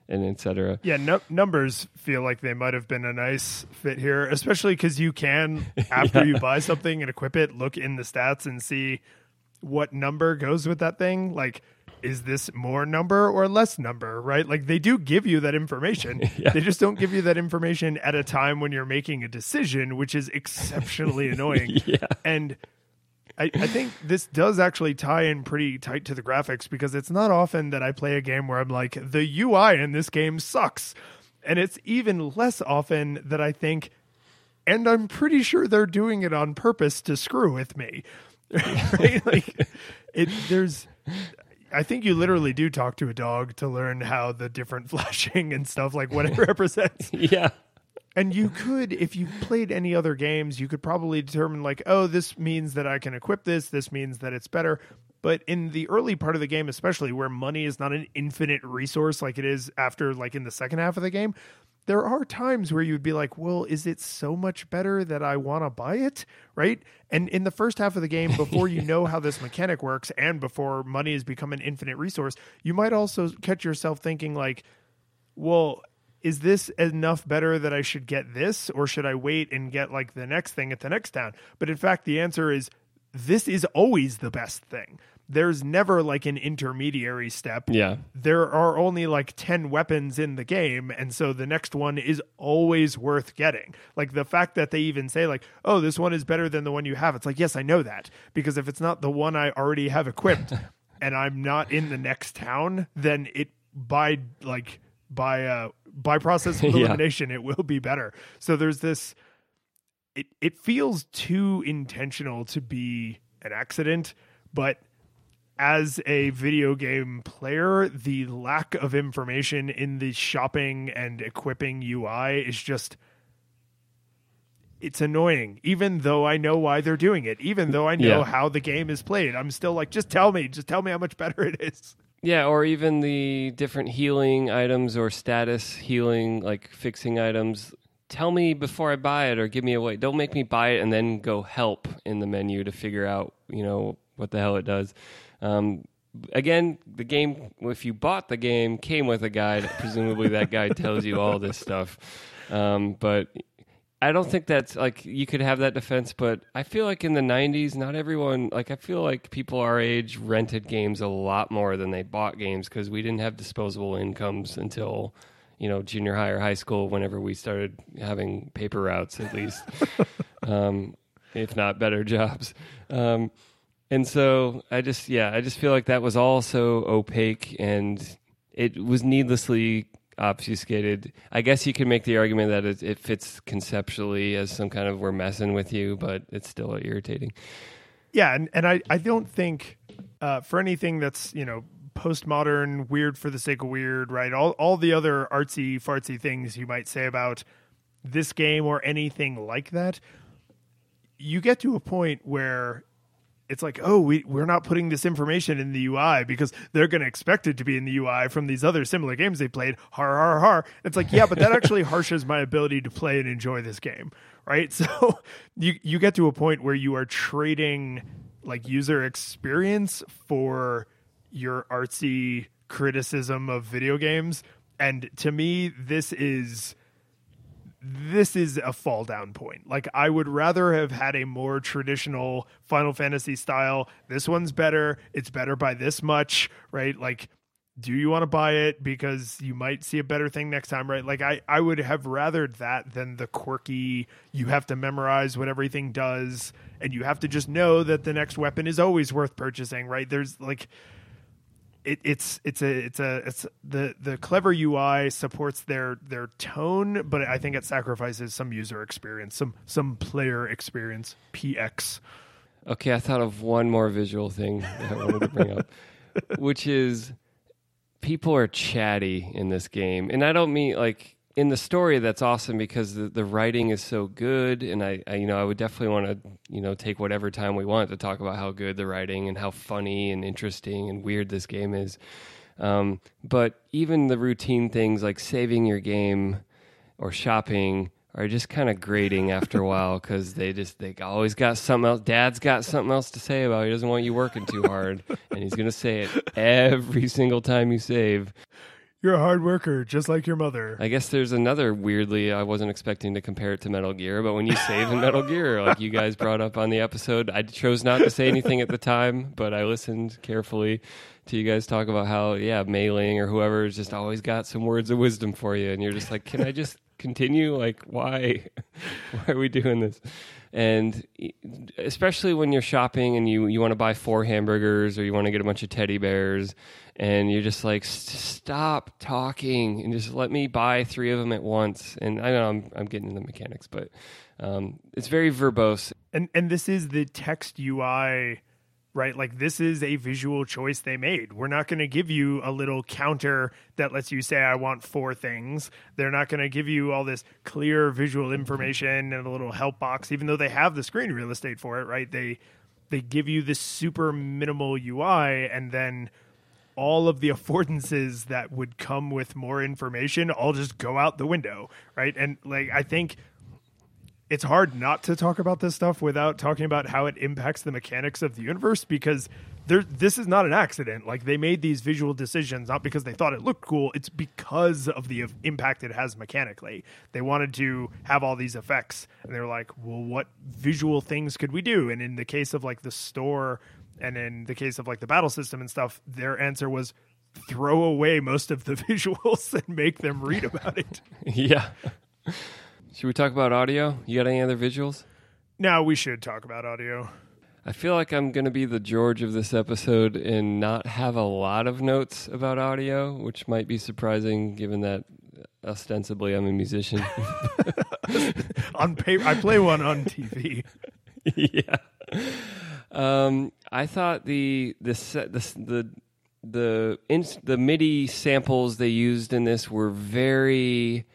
and etc.
Yeah, no, numbers feel like they might have been a nice fit here, especially because you can, *laughs* after yeah. you buy something and equip it, look in the stats and see what number goes with that thing. Like, is this more number or less number, right? Like, they do give you that information. *laughs* yeah. They just don't give you that information at a time when you're making a decision, which is exceptionally *laughs* annoying.
yeah.
And I, I, think this does actually tie in pretty tight to the graphics because it's not often that I play a game where I'm like, the UI in this game sucks. And it's even less often that I think, and I'm pretty sure they're doing it on purpose to screw with me. *laughs* right? Like, it, there's, I think you literally do talk to a dog to learn how the different *laughs* flashing and stuff like what it *laughs* represents.
yeah.
And you could, if you played any other games, you could probably determine, like, oh, this means that I can equip this. This means that it's better. But in the early part of the game, especially where money is not an infinite resource like it is after, like, in the second half of the game, there are times where you'd be like, well, is it so much better that I want to buy it? Right. And in the first half of the game, *laughs* before you know how this mechanic works and before money has become an infinite resource, you might also catch yourself thinking, like, well, is this enough better that I should get this or should I wait and get like the next thing at the next town? But in fact, the answer is this is always the best thing. There's never like an intermediary step.
Yeah.
There are only like 10 weapons in the game. And so the next one is always worth getting. Like the fact that they even say, like, oh, this one is better than the one you have. It's like, yes, I know that. Because if it's not the one I already have equipped *laughs* and I'm not in the next town, then it by like by uh by process of *laughs* elimination yeah. it will be better so there's this it it feels too intentional to be an accident but as a video game player the lack of information in the shopping and equipping UI is just it's annoying even though i know why they're doing it even though i know yeah. how the game is played i'm still like just tell me just tell me how much better it is
yeah, or even the different healing items or status healing, like fixing items. Tell me before I buy it or give me away. Don't make me buy it and then go help in the menu to figure out, you know, what the hell it does. Um, again, the game, if you bought the game, came with a guide. Presumably that guide tells you all this stuff. Um, but I don't think that's like you could have that defense, but I feel like in the 90s, not everyone, like, I feel like people our age rented games a lot more than they bought games because we didn't have disposable incomes until, you know, junior high or high school, whenever we started having paper routes, at least, *laughs* um, if not better jobs. Um, and so I just, yeah, I just feel like that was all so opaque and it was needlessly obfuscated. I guess you could make the argument that it, it, fits conceptually as some kind of we're messing with you, but it's still irritating.
Yeah, and, and I, I don't think uh, for anything that's, you know, postmodern, weird for the sake of weird, right? All all the other artsy fartsy things you might say about this game or anything like that, you get to a point where it's like, oh, we, we're not putting this information in the UI because they're going to expect it to be in the UI from these other similar games they played. Har, har, har. It's like, yeah, but that *laughs* actually harshes my ability to play and enjoy this game, right? *laughs* So you, you get to a point where you are trading like user experience for your artsy criticism of video games. And to me, this is this is a fall down point. Like I would rather have had a more traditional Final Fantasy style. This one's better. It's better by this much, right? Like do you want to buy it because you might see a better thing next time right like i i would have rathered that than the quirky you have to memorize what everything does and you have to just know that the next weapon is always worth purchasing right there's like it, it's it's a it's a it's the the clever UI supports their their tone, but I think it sacrifices some user experience, some some player experience. PX.
Okay, I thought of one more visual thing that I wanted to bring up, *laughs* which is people are chatty in this game, and I don't mean like in the story that's awesome because the, the writing is so good and I, I you know I would definitely want to you know take whatever time we want to talk about how good the writing and how funny and interesting and weird this game is um, but even the routine things like saving your game or shopping are just kind of grating after a while because they just they always got something else. Dad's got something else to say about. It. He doesn't want you working too hard, and he's gonna say it every single time you save.
You're a hard worker, just like your mother.
I guess there's another weirdly, I wasn't expecting to compare it to Metal Gear, but when you save in Metal *laughs* Gear, like you guys brought up on the episode, I chose not to say anything at the time, but I listened carefully to you guys talk about how, yeah, Mei Ling or whoever has just always got some words of wisdom for you. And you're just like, can I just continue? Like, why? *laughs* why are we doing this? And especially when you're shopping and you, you want to buy four hamburgers or you want to get a bunch of teddy bears and you're just like stop talking and just let me buy three of them at once. And i know i'm, I'm getting into the mechanics but um, it's very verbose.
And and this is the text ui right? Like this is a visual choice they made. We're not going to give you a little counter that lets you say i want four things. They're not going to give you all this clear visual information and a little help box even though they have the screen real estate for it right? They they give you this super minimal ui and then all of the affordances that would come with more information all just go out the window, right? And like I think it's hard not to talk about this stuff without talking about how it impacts the mechanics of the universe because there this is not an accident. Like they made these visual decisions not because they thought it looked cool, it's because of the impact it has mechanically. They wanted to have all these effects and they're like, "Well, what visual things could we do?" And in the case of like the store and in the case of like the battle system and stuff, their answer was throw away most of the *laughs* visuals and make them read about it. *laughs*
yeah. Should we talk about audio? You got any other visuals?
Now we should talk about audio.
I feel like I'm going to be the George of this episode and not have a lot of notes about audio, which might be surprising given that uh, ostensibly I'm a musician. *laughs*
on paper, I play one on TV.
yeah. Um, I thought the the the the the, in, the MIDI samples they used in this were very.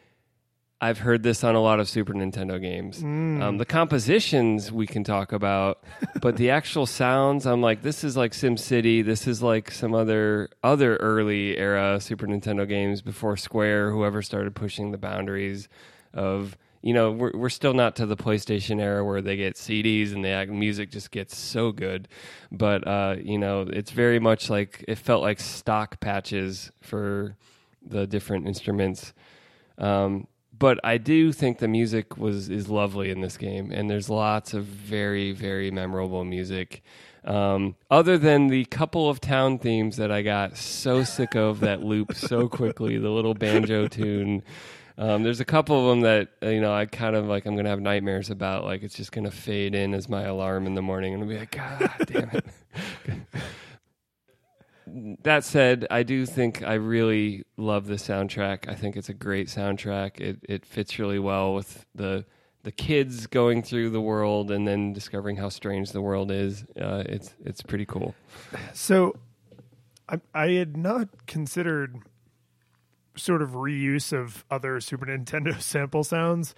I've heard this on a lot of Super Nintendo games. Mm. Um, the compositions we can talk about, but the actual sounds, I'm like, this is like Sim City. This is like some other other early era Super Nintendo games before Square, whoever started pushing the boundaries of you know, we're we're still not to the PlayStation era where they get CDs and the music just gets so good, but uh, you know, it's very much like it felt like stock patches for the different instruments. Um, but I do think the music was is lovely in this game, and there's lots of very very memorable music. Um, other than the couple of town themes that I got so sick of that loop so quickly, the little banjo tune um, there's a couple of them that uh, you know I kind of like I'm gonna have nightmares about. Like it's just gonna fade in as my alarm in the morning, and I'll be like, God *laughs* damn it. *laughs* that said, I do think I really love the soundtrack. I think it's a great soundtrack. It it fits really well with the the kids going through the world and then discovering how strange the world is. Uh, it's it's pretty cool.
So, I I had not considered sort of reuse of other Super Nintendo *laughs* sample sounds,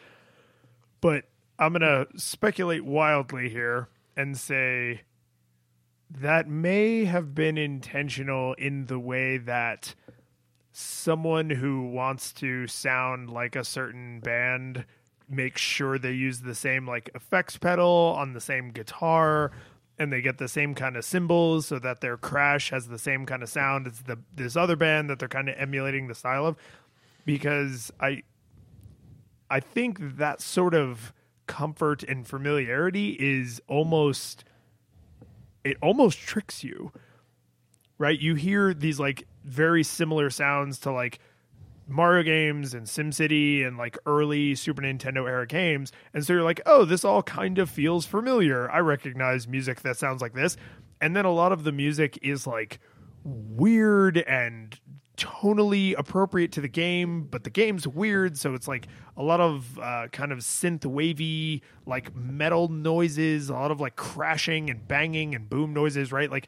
but I'm going to speculate wildly here and say that may have been intentional in the way that someone who wants to sound like a certain band makes sure they use the same like effects pedal on the same guitar and they get the same kind of cymbals so that their crash has the same kind of sound as the this other band that they're kind of emulating the style of because i i think that sort of comfort and familiarity is almost it almost tricks you right? You hear these like very similar sounds to like Mario games and SimCity and like early Super Nintendo era games. And so you're like, oh, this all kind of feels familiar. I recognize music that sounds like this. And then a lot of the music is like weird and tonally appropriate to the game, but the game's weird. So it's like a lot of uh, kind of synth wavy, like metal noises, a lot of like crashing and banging and boom noises, right? Like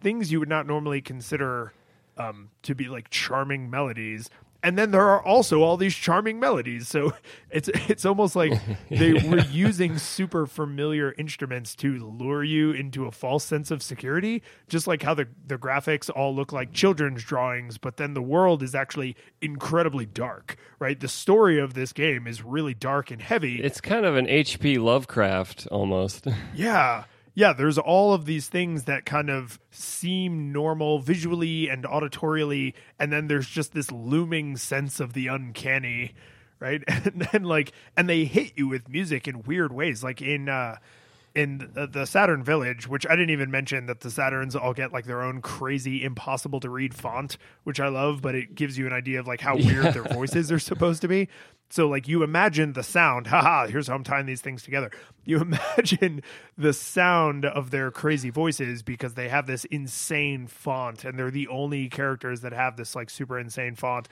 things you would not normally consider um, to be like charming melodies and then there are also all these charming melodies. So *laughs* it's it's almost like *laughs* they were using super familiar instruments to lure you into a false sense of security, just like how the the graphics all look like children's drawings, but then the world is actually incredibly dark, right? The story of this game is really dark and heavy.
It's kind of an HP Lovecraft almost. *laughs*
Yeah yeah, there's all of these things that kind of seem normal visually and auditorially, and then there's just this looming sense of the uncanny, right? *laughs* And then like, and they hit you with music in weird ways, like in uh, in the, Saturn Village, which I didn't even mention that the Saturns all get like their own crazy, impossible to read font, which I love, but it gives you an idea of like how weird their voices are supposed to be. So like you imagine the sound, *laughs* haha, here's how I'm tying these things together. You *laughs* imagine the sound of their crazy voices because they have this insane font and they're the only characters that have this like super insane font.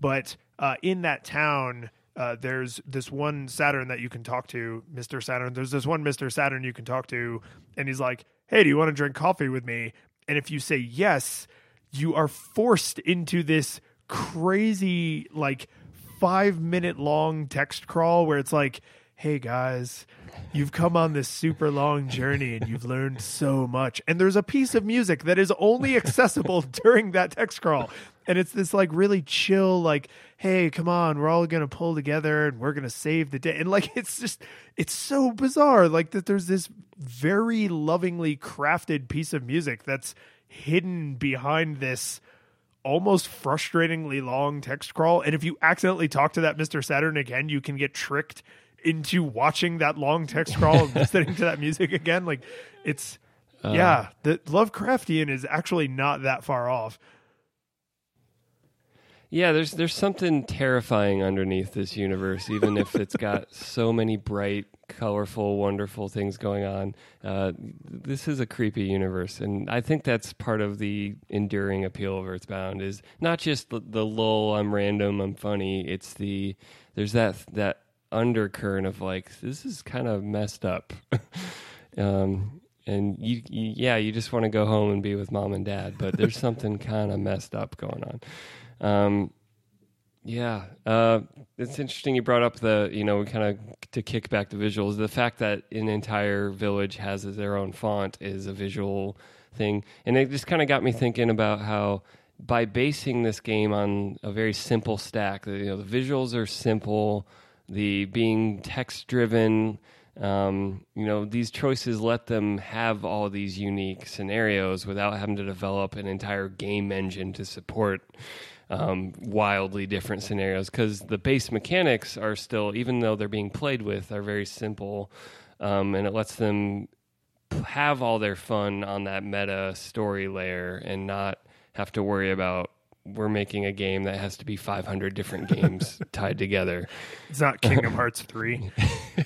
But uh, in that town, uh, there's this one Saturn that you can talk to, Mr. Saturn. There's this one Mr. Saturn you can talk to, and he's like, Hey, do you want to drink coffee with me? And if you say yes, you are forced into this crazy, like, five minute long text crawl where it's like, hey guys, you've come on this super long journey and you've learned so much. And there's a piece of music that is only accessible *laughs* during that text crawl. And it's this like really chill, like, hey, come on, we're all gonna pull together and we're gonna save the day. And like it's just it's so bizarre. Like that there's this very lovingly crafted piece of music that's hidden behind this almost frustratingly long text crawl. And if you accidentally talk to that Mr. Saturn again, you can get tricked into watching that long text crawl and listening to that music again. Like it's uh, yeah, the Lovecraftian is actually not that far off.
Yeah, there's there's something terrifying underneath this universe, even if it's got so many bright, colorful, wonderful things going on. Uh, this is a creepy universe, and I think that's part of the enduring appeal of Earthbound. Is not just the, the lull, I'm random, I'm funny. It's the there's that that undercurrent of like this is kind of messed up. *laughs* um, and you, you, yeah, you just want to go home and be with mom and dad, but there's *laughs* something kind of messed up going on. Um, yeah, uh, it's interesting you brought up the you know kind of to kick back the visuals. The fact that an entire village has their own font is a visual thing, and it just kind of got me thinking about how by basing this game on a very simple stack, you know, the visuals are simple, the being text driven. Um, you know, these choices let them have all these unique scenarios without having to develop an entire game engine to support um, wildly different scenarios because the base mechanics are still, even though they're being played with, are very simple, um, and it lets them have all their fun on that meta story layer and not have to worry about we're making a game that has to be 500 different games *laughs* tied together.
It's not Kingdom *laughs* Hearts 3. *laughs*
uh,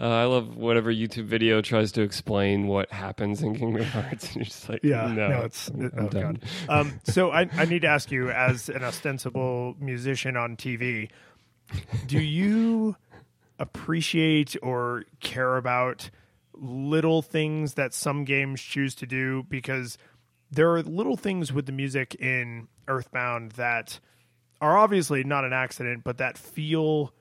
I love whatever YouTube video tries to explain what happens in Kingdom Hearts. And you're just like, yeah, no, no it's,
I'm oh done. God. Um, so I, I need to ask you, as an ostensible musician on TV, do you appreciate or care about little things that some games choose to do? Because there are little things with the music in Earthbound that are obviously not an accident, but that feel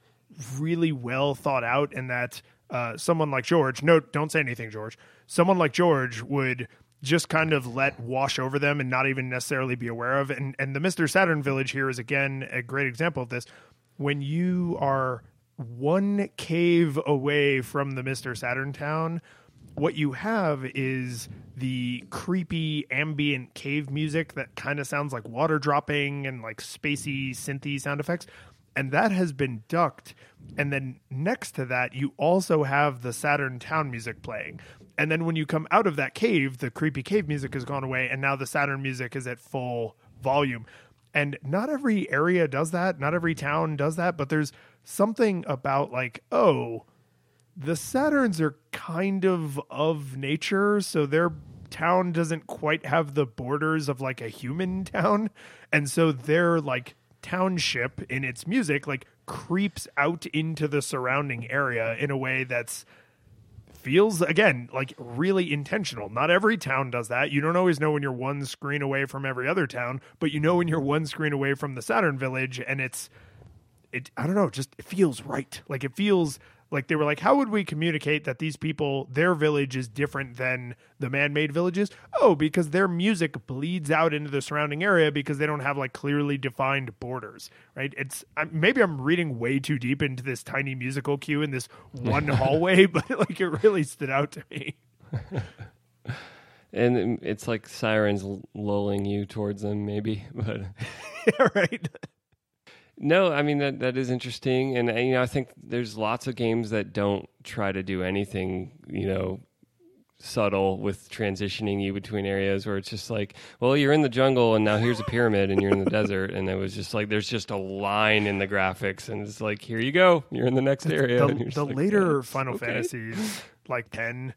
really well thought out, and that uh, someone like George, no, don't say anything, George. Someone like George would just kind of let wash over them and not even necessarily be aware of. And and the Mister Saturn Village here is again a great example of this. When you are one cave away from the Mister Saturn town, what you have is the creepy ambient cave music that kind of sounds like water dropping and like spacey synthy sound effects and that has been ducked and then next to that you also have the saturn town music playing And then when you come out of that cave, the creepy cave music has gone away, and now the Saturn music is at full volume. And not every area does that, not every town does that, but there's something about like, oh, the Saturns are kind of of nature, so their town doesn't quite have the borders of like a human *laughs* town. And so their like township in its music like creeps out into the surrounding area in a way that's feels again like really intentional. Not every town does that. You don't always know when you're one screen away from every other town, but you know when you're one screen away from the Saturn village and it's it I don't know, just it feels right. Like it feels like they were like how would we communicate that these people their village is different than the man-made villages? Oh because their music bleeds out into the surrounding area because they don't have like clearly defined borders right? It's maybe i'm reading way too deep into this tiny musical cue in this one *laughs* hallway but like it really stood out to me.
And it's like sirens lulling you towards them maybe *laughs* but *laughs*
yeah, right
no, I mean that that is interesting, and, and, you know I think there's lots of games that don't try to do anything you know subtle with transitioning you between areas where it's just like, well, you're in the jungle and now here's a pyramid and you're in the *laughs* desert, and it was just like there's just a line in the graphics, and it's like here you go, you're in the next area.
The, the
like,
later Final okay. Fantasies, like ten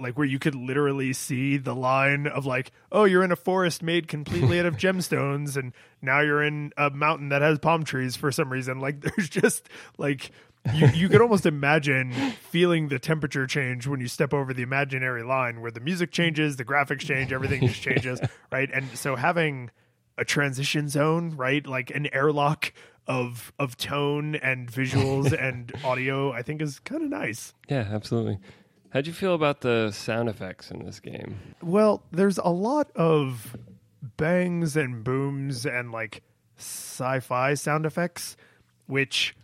like where you could literally see the line of like, oh, you're in a forest made completely out of *laughs* gemstones, and now you're in a mountain that has palm trees for some reason. Like *laughs* there's just like you you could almost imagine feeling the temperature change when you step over the imaginary line where the music changes, the graphics change, everything just changes, *laughs* right? And so having a transition zone, right? Like an airlock of of tone and visuals and audio, I think is kind of nice.
Yeah, absolutely. How'd you feel about the sound effects in this game?
Well, there's a lot of bangs and booms and like sci-fi sound effects, which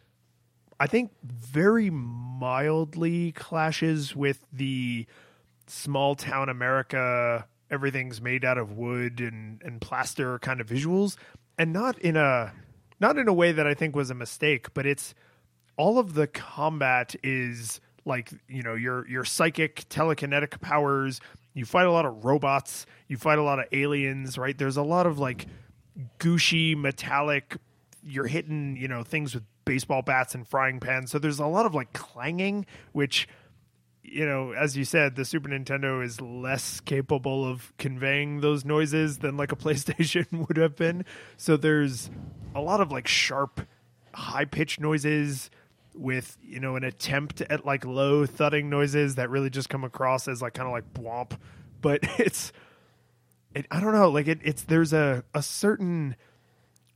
I think very mildly clashes with the small town America, everything's made out of wood and, and plaster kind of visuals. And not in a not in a way that I think was a mistake, but it's all of the combat is like you know your your psychic telekinetic powers. You fight a lot of robots. You fight a lot of aliens right? There's a lot of like gushy metallic you're hitting you know things with baseball bats and frying pans. So there's a lot of like clanging which you know as you said the super nintendo is less capable of conveying those noises than like a *laughs* playstation would have been. So there's a lot of like sharp high pitched noises with you know an attempt at like low thudding noises that really just come across as like kind of like bwomp but *laughs* it's it, i don't know like it, it's there's a a certain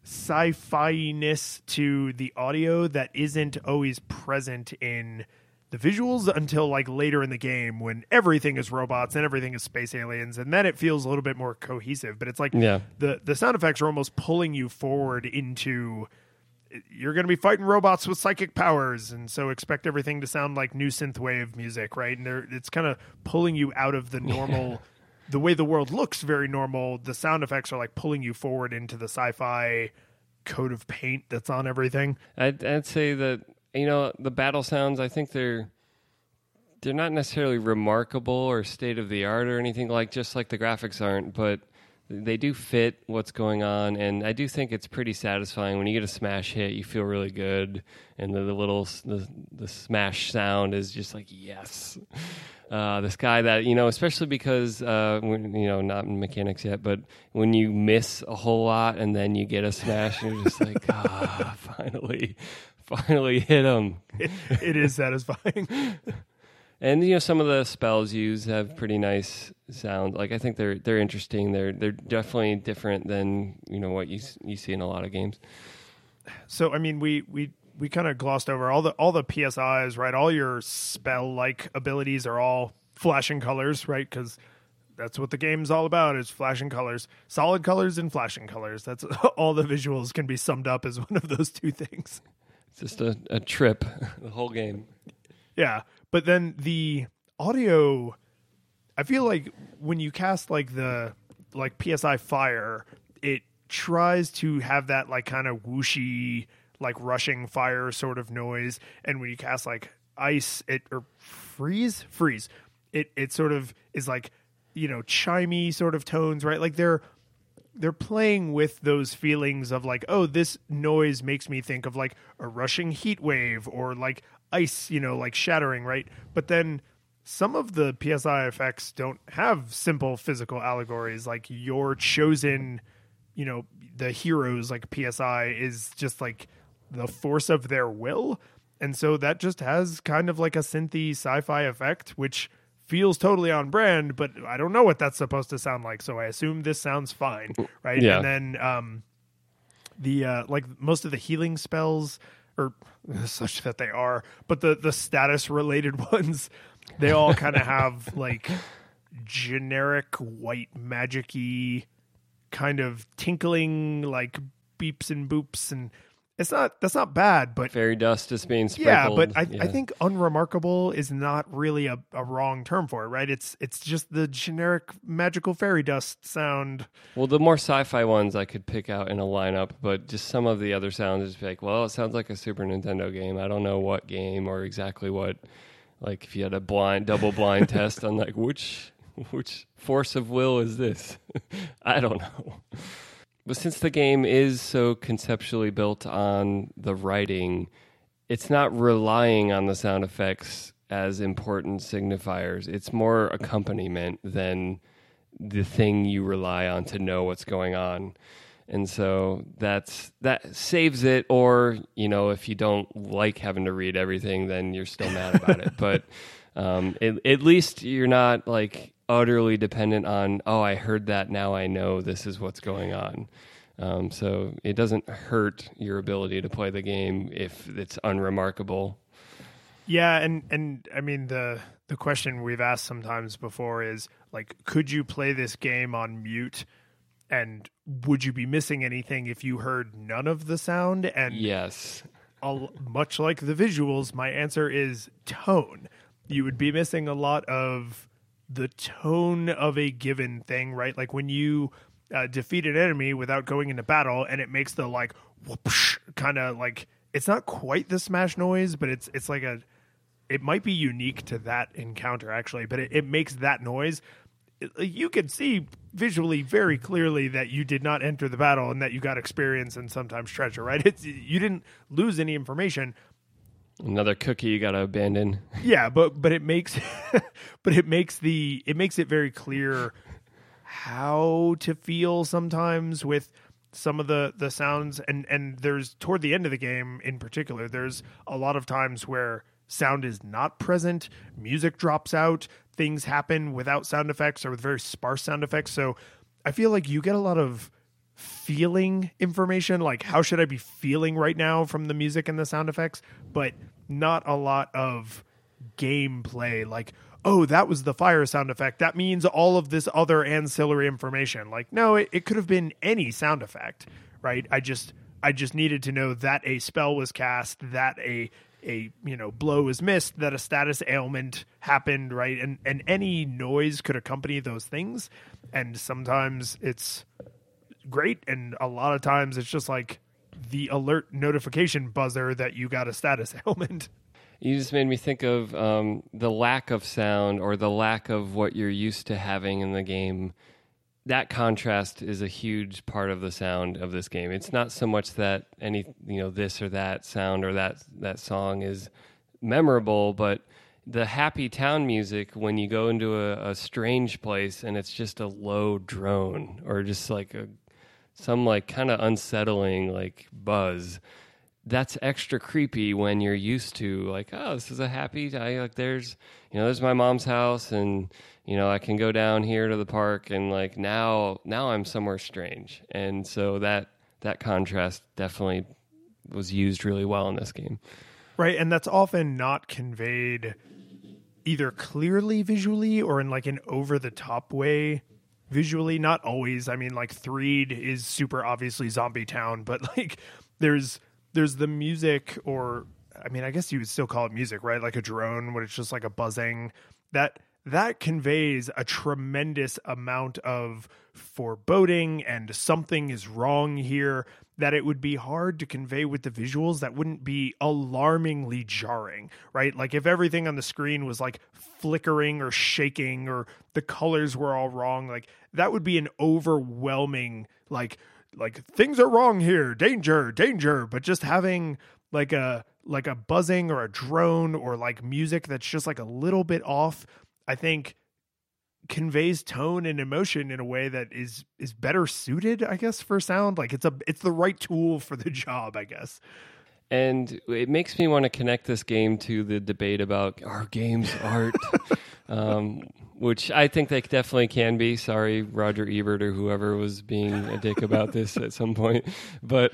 sci-fi-ness to the audio that isn't always present in the visuals until like later in the game when everything is robots and everything is space aliens and then it feels a little bit more cohesive but it's like
yeah.
the the sound effects are almost pulling you forward into you're going to be fighting robots with psychic powers, and so expect everything to sound like new synthwave music, right? And it's kind of pulling you out of the normal, *laughs* the way the world looks very normal. The sound effects are like pulling you forward into the sci-fi coat of paint that's on everything.
I'd, I'd say that you know the battle sounds. I think they're they're not necessarily remarkable or state of the art or anything like just like the graphics aren't, but they do fit what's going on, and I do think it's pretty satisfying when you get a smash hit. You feel really good, and the, the little the, the smash sound is just like yes. Uh, this guy that you know, especially because uh, when, you know, not in mechanics yet, but when you miss a whole lot and then you get a smash, you're just like, *laughs* ah, finally, finally hit him.
it, *laughs* it is satisfying. *laughs*
and you know some of the spells used have pretty nice sound. Like I think they're they're interesting. They're they're definitely different than you know what you you see in a lot of games.
So I mean, we we we kind of glossed over all the all the PSIs, right? All your spell like abilities are all flashing colors, right? Because that's what the game's all about is flashing colors solid colors and flashing colors that's *laughs* all the visuals can be summed up as *laughs* one of those two things
it's just a, a trip *laughs* the whole game
yeah but then the audio, I feel like when you cast like the like PSI fire, it tries to have that like kind of whooshy, like rushing fire sort of noise. And when you cast like ice, it or freeze, freeze, it it sort of is like you know chimey sort of tones, right? Like they're they're playing with those feelings of like, oh, this noise makes me think of like a rushing heat wave or like ice, you know, like shattering, right? But then some of the PSI effects don't have simple physical allegories. Like your chosen, you know, the heroes, like PSI is just like the force of their will. And so that just has kind of like a synthy sci fi effect, which feels totally on brand, but I don't know what that's supposed to sound like. So I assume this sounds fine, right?
Yeah.
And then um, the uh, like most of the healing spells, or *laughs* such that they are, but the the status related *laughs* ones, they all kind of have like generic white magicy kind of tinkling like beeps and boops and it's not that's not bad but
Fairy dust is being
yeah, but I,
Yeah.
I think unremarkable is not really a, a wrong term for it, right? It's it's just the generic magical fairy dust sound.
Well, the more sci-fi ones I could pick out in a lineup, but just some of the other sounds is like, well, it sounds like a Super Nintendo game. I don't know what game or exactly what. Like if you had a blind double blind *laughs* test on like which which force of will is this? *laughs* I don't know. But since the game is so conceptually built on the writing, it's not relying on the sound effects as important signifiers. It's more accompaniment than the thing you rely on to know what's going on. And so that's that saves it or, you know, if you don't like having to read everything, then you're still mad about it. *laughs* But um, at, at least you're not like utterly dependent on, oh, I heard that, now I know this is what's going on. Um, so it doesn't hurt your ability to play the game if it's unremarkable.
Yeah, and and I mean the the question we've asked sometimes before is like, could you play this game on mute? And would you be missing anything if you heard none of the sound? And
Yes.
al- much like the visuals, my answer is tone. You would be missing a lot of the tone of a given thing, right? Like when you uh, defeat an enemy without going into battle, and it makes the like whoosh kind of like it's not quite the smash noise, but it's it's like a it might be unique to that encounter actually, but it, it makes that noise. You can see visually very clearly that you did not enter the battle and that you got experience and sometimes treasure. Right? *laughs* It's you didn't lose any information.
Another cookie you got to abandon. *laughs*
Yeah, but but it makes *laughs* but it makes the it makes it very clear how to feel sometimes with some of the the sounds and and there's toward the end of the game in particular there's a lot of times where sound is not present music drops out things happen without sound effects or with very sparse sound effects so i feel like you get a lot of feeling information like how should i be feeling right now from the music and the sound effects but not a lot of gameplay like oh that was the fire sound effect. That means all of this other ancillary information. Like no it, it could have been any sound effect right? I just i just needed to know that a spell was cast that a a you know blow was missed that a status ailment happened right? And and any noise could accompany those things. And sometimes it's great and a lot of times it's just like the alert notification buzzer that you got a status *laughs* ailment
You just made me think of um, the lack of sound or the lack of what you're used to having in the game. That contrast is a huge part of the sound of this game. It's not so much that any you know this or that sound or that that song is memorable, but the happy town music when you go into a, a strange place and it's just a low drone or just like a some like kind of unsettling like buzz. That's extra creepy when you're used to like oh this is a happy I, like there's you know there's my mom's house and you know I can go down here to the park and like now now I'm somewhere strange. And so that that contrast definitely was used really well in this game.
Right and that's often not conveyed either clearly visually or in like an over the top way visually not always. I mean like threed is super obviously zombie town but *laughs* like there's there's the music or i mean i guess you would still call it music right? Like a drone when it's just like a buzzing that that conveys a tremendous amount of foreboding and something is wrong here that it would be hard to convey with the visuals that wouldn't be alarmingly jarring, right? Like if everything on the screen was like flickering or shaking or the colors were all wrong, like that would be an overwhelming like like things are wrong here, danger, danger, but just having like a like a buzzing or a drone or like music that's just like a little bit off, I think conveys tone and emotion in a way that is is better suited i guess for sound. Like it's a it's the right tool for the *laughs* job i guess.
And it makes me want to connect this game to the debate about our games art *laughs* um, which i think they definitely can be. Sorry roger ebert or whoever was being a dick about this at some point. But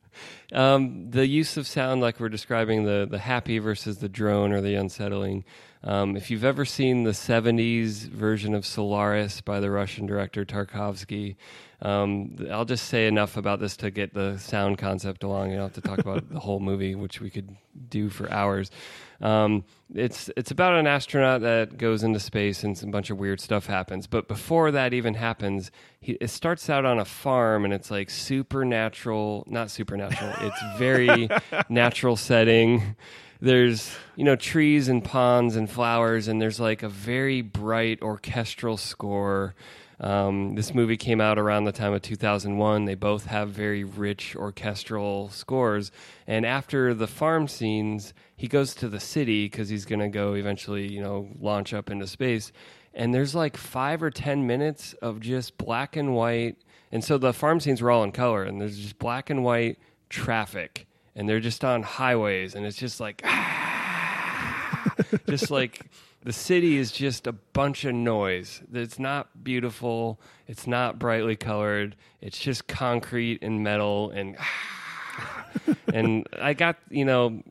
*laughs* um, the use of sound like we're describing the the happy versus the drone or the unsettling um, if you've ever seen the 70s version of Solaris by the Russian director Tarkovsky, um, I'll just say enough about this to get the sound concept along. You don't have to talk about *laughs* the whole movie, which we could do for hours. Um, it's it's about an astronaut that goes into space and some bunch of weird stuff happens. But before that even happens, he, it starts out on a farm and it's like supernatural, not supernatural. It's very *laughs* natural setting there's you know trees and ponds and flowers and there's like a very bright orchestral score. Um, this movie came out around the time of 2001 they both have very rich orchestral scores. And after the farm scenes he goes to the city because he's going to go eventually you know launch up into space. And there's like five or ten minutes of just black and white. And so the farm scenes were all in color and there's just black and white traffic and they're just on highways and it's just like *laughs* just like the city is just a bunch of noise. It's not beautiful. It's not brightly colored. It's just concrete and metal and *laughs* and I got you know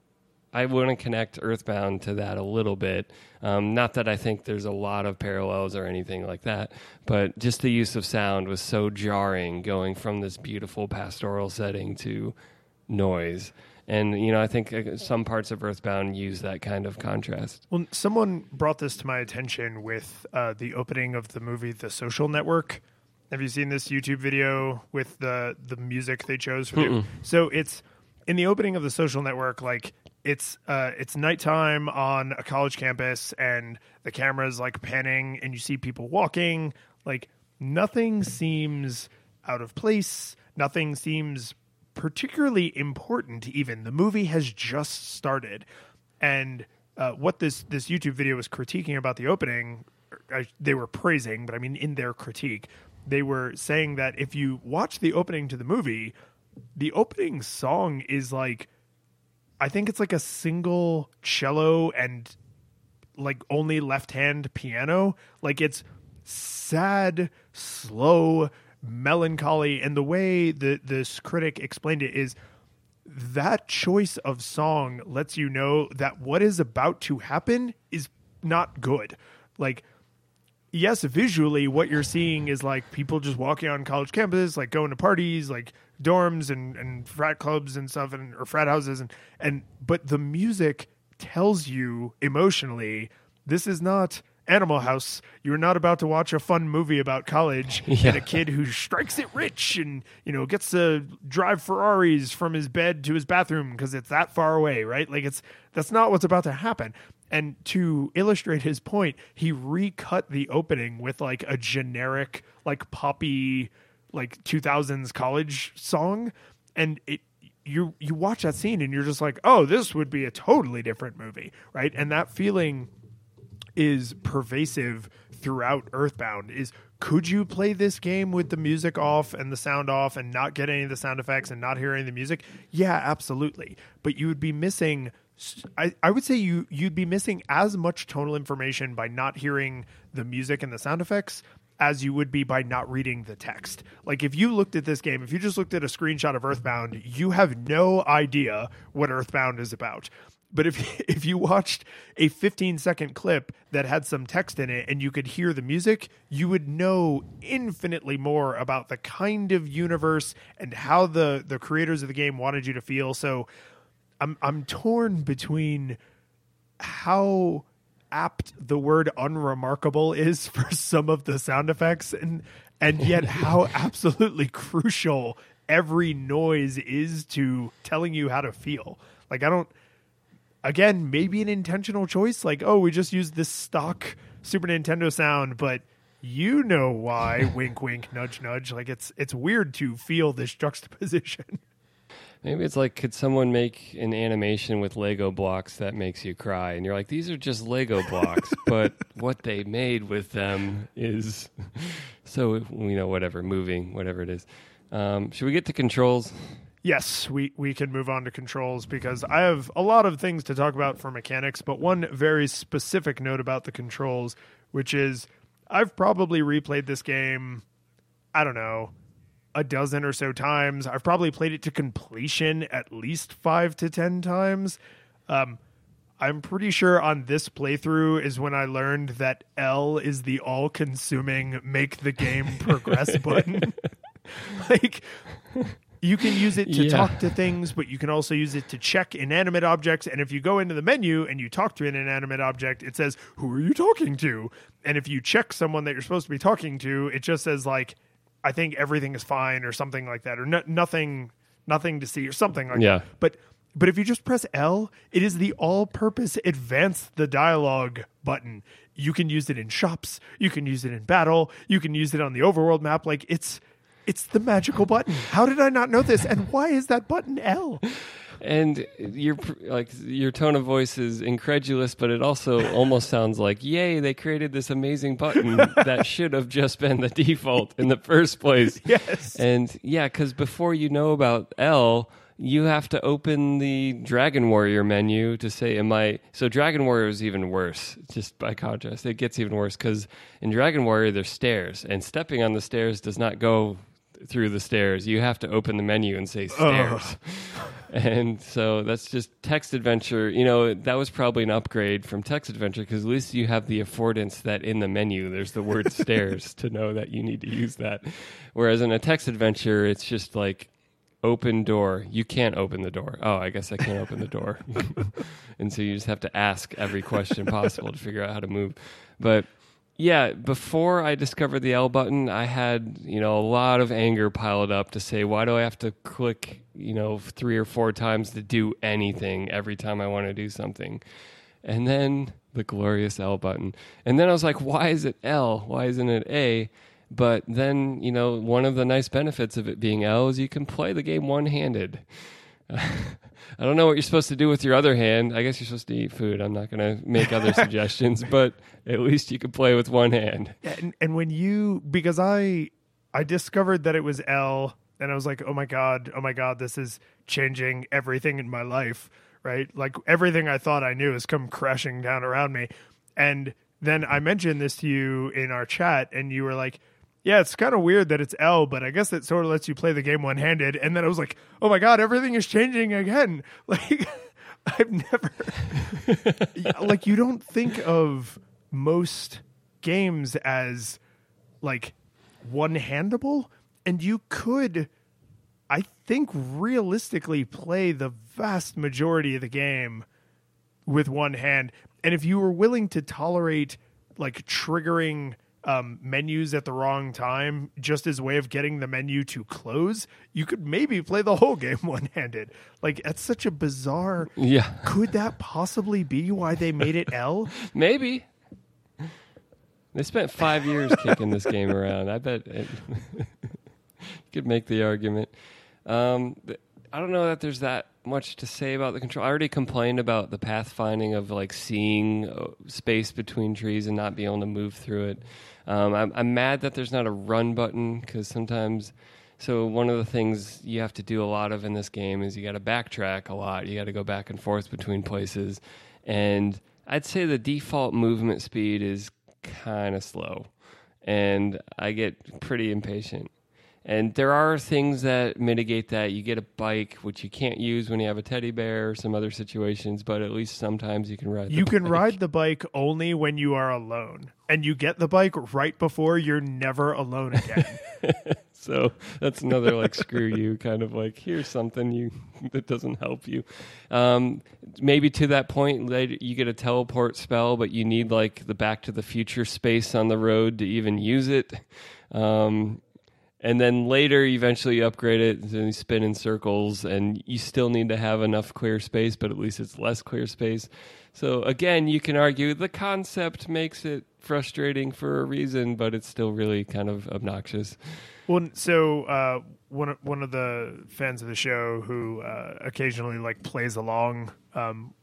I want to connect Earthbound to that a little bit. Um, not that I think there's a lot of parallels or anything like that, but just the use of sound was so jarring going from this beautiful pastoral setting to noise. And you know, I think uh, some parts of Earthbound use that kind of contrast.
Well, someone brought this to my attention with uh, the opening of the movie The Social Network. Have you seen this YouTube video with the the music they chose for the, So it's in the opening of The Social Network, like it's uh, it's nighttime on a college campus, and the camera is like panning, and you see people walking. Like nothing seems out of place. Nothing seems particularly important even. The movie has just started. And uh, what this this youtube video was critiquing about the opening I, they were praising but i mean in their critique they were saying that if you watch the opening to the movie the opening song is like i think it's like a single cello and like only left hand piano. Like it's sad slow melancholy. And the way that this critic explained it is that choice of song lets you know that what is about to happen is not good. Like yes visually what you're seeing is like people just walking on college campuses like going to parties like dorms and, and frat clubs and stuff and or frat houses and and but the music tells you emotionally this is not Animal House. You're not about to watch a fun movie about college yeah. *laughs* and a kid who strikes it rich and you know gets to drive Ferraris from his bed to his bathroom because it's that far away, right? Like it's that's not what's about to happen. And to illustrate his point, he recut the opening with like a generic like poppy like 2000s college song and it you you watch that scene and you're just like, "Oh, this would be a totally different movie." Right? And that feeling is pervasive throughout Earthbound is could you play this game with the music off and the sound off and not get any of the sound effects and not hear any of the music? Yeah, absolutely. But you would be missing I, I would say you you'd be missing as much tonal information by not hearing the music and the sound effects as you would be by not reading the text. Like if you looked at this game, if you just looked at a screenshot of Earthbound, you have no idea what Earthbound is about. But if *laughs* if you watched a 15 second clip that had some text in it and you could hear the music, you would know infinitely more about the kind of universe and how the the creators of the game wanted you to feel. So I'm I'm torn between how apt the word unremarkable is *laughs* for some of the sound effects and and oh, yet how absolutely crucial every noise is to telling you how to feel. Like I don't again, maybe an intentional choice like oh, we just use this stock Super Nintendo sound, but you know why *laughs* wink wink nudge nudge like it's it's weird to feel this juxtaposition. *laughs*
Maybe it's like, could someone make an animation with Lego blocks that makes you cry? And you're like, these are just Lego blocks, *laughs* but what they made with them is so, you know, whatever, moving, whatever it is. Um, should we get to controls?
Yes, we, we can move on to controls because I have a lot of things to talk about for mechanics, but one very specific note about the controls, which is I've probably replayed this game, I don't know, a dozen or so times. I've probably played it to completion at least five to ten times. Um, I'm pretty sure on this playthrough is when I learned that L is the all consuming make the game progress *laughs* button. *laughs* like, you can use it to
Yeah.
talk to things, but you can also use it to check inanimate objects. And if you go into the menu and you talk to an inanimate object, it says, Who are you talking to? And if you check someone that you're supposed to be talking to, it just says, like, I think everything is fine or something like that, or no, nothing, nothing to see or something like
Yeah.
that. But but if you just press L, it is the all-purpose advance the dialogue button. You can use it in shops, you can use it in battle, you can use it on the overworld map. Like it's it's the magical button. How did I not know this? And why is that button L?
And your like your tone of voice is incredulous, but it also almost sounds like, "Yay! They created this amazing button that *laughs* should have just been the default in the first place."
Yes.
And yeah, because before you know about L, you have to open the Dragon Warrior menu to say, "Am I?" So Dragon Warrior is even worse. Just by contrast, it gets even worse because in Dragon Warrior there's stairs, and stepping on the stairs does not go through the stairs. You have to open the menu and say stairs. *laughs* And so that's just text adventure. You know, that was probably an upgrade from text adventure because at least you have the affordance that in the menu there's the word *laughs* stairs to know that you need to use that. Whereas in a text adventure, it's just like open door. You can't open the door. Oh, I guess I can't open the door. *laughs* and so you just have to ask every question possible to figure out how to move. But yeah, before I discovered the L button, I had, you know, a lot of anger piled up to say, why do I have to click, you know, three or four times to do anything every time I want to do something? And then the glorious L button. And then I was like, why is it L? Why isn't it A? But then, you know, one of the nice benefits of it being L is you can play the game one handed. *laughs* I don't know what you're supposed to do with your other hand. I guess you're supposed to eat food. I'm not going to make other *laughs* suggestions, but at least you could play with one hand.
and, and when you because I I discovered that it was L and I was like, "Oh my god, oh my god, this is changing everything in my life." Right? Like everything I thought I knew has come crashing down around me. And then I mentioned this to you in our chat and you were like, "Yeah, it's kind of weird that it's L, but I guess it sort of lets you play the game one-handed." And then I was like, "Oh my god, everything is changing again." *laughs* Like I've never *laughs* like you don't think of most games as like one handable and you could i think realistically play the vast majority of the game with one hand and if you were willing to tolerate like triggering um, menus at the wrong time just as a way of getting the menu to close you could maybe play the whole *laughs* game one-handed like that's such a bizarre
Yeah,
could that possibly be why they made it l *laughs*
maybe. They spent five years *laughs* kicking this game around. I bet it, you could make the argument. Um, I don't know that there's that much to say about the control. I already complained about the pathfinding of like seeing uh, space between trees and not being able to move through it. Um, I'm, I'm mad that there's not a run button because sometimes. So one of the things you have to do a lot of in this game is you got to backtrack a lot. You got to go back and forth between places, and I'd say the default movement speed is kind of slow, and I get pretty impatient. And there are things that mitigate that. You get a bike, which you can't use when you have a teddy bear or some other situations, but at least sometimes you can ride. the
You can
bike.
ride the bike only when you are alone, and you get the bike right before you're never alone again. *laughs*
So that's another like screw you kind of like here's something you that doesn't help you. Um, maybe to that point later you get a teleport spell, but you need like the Back to the Future space on the road to even use it. Um, and then later eventually you upgrade it and you spin in circles and you still need to have enough clear space but at least it's less clear space so again you can argue the concept makes it frustrating for a reason but it's still really kind of obnoxious
Well, so uh, one of- one of the fans of the show who uh, occasionally like plays along um,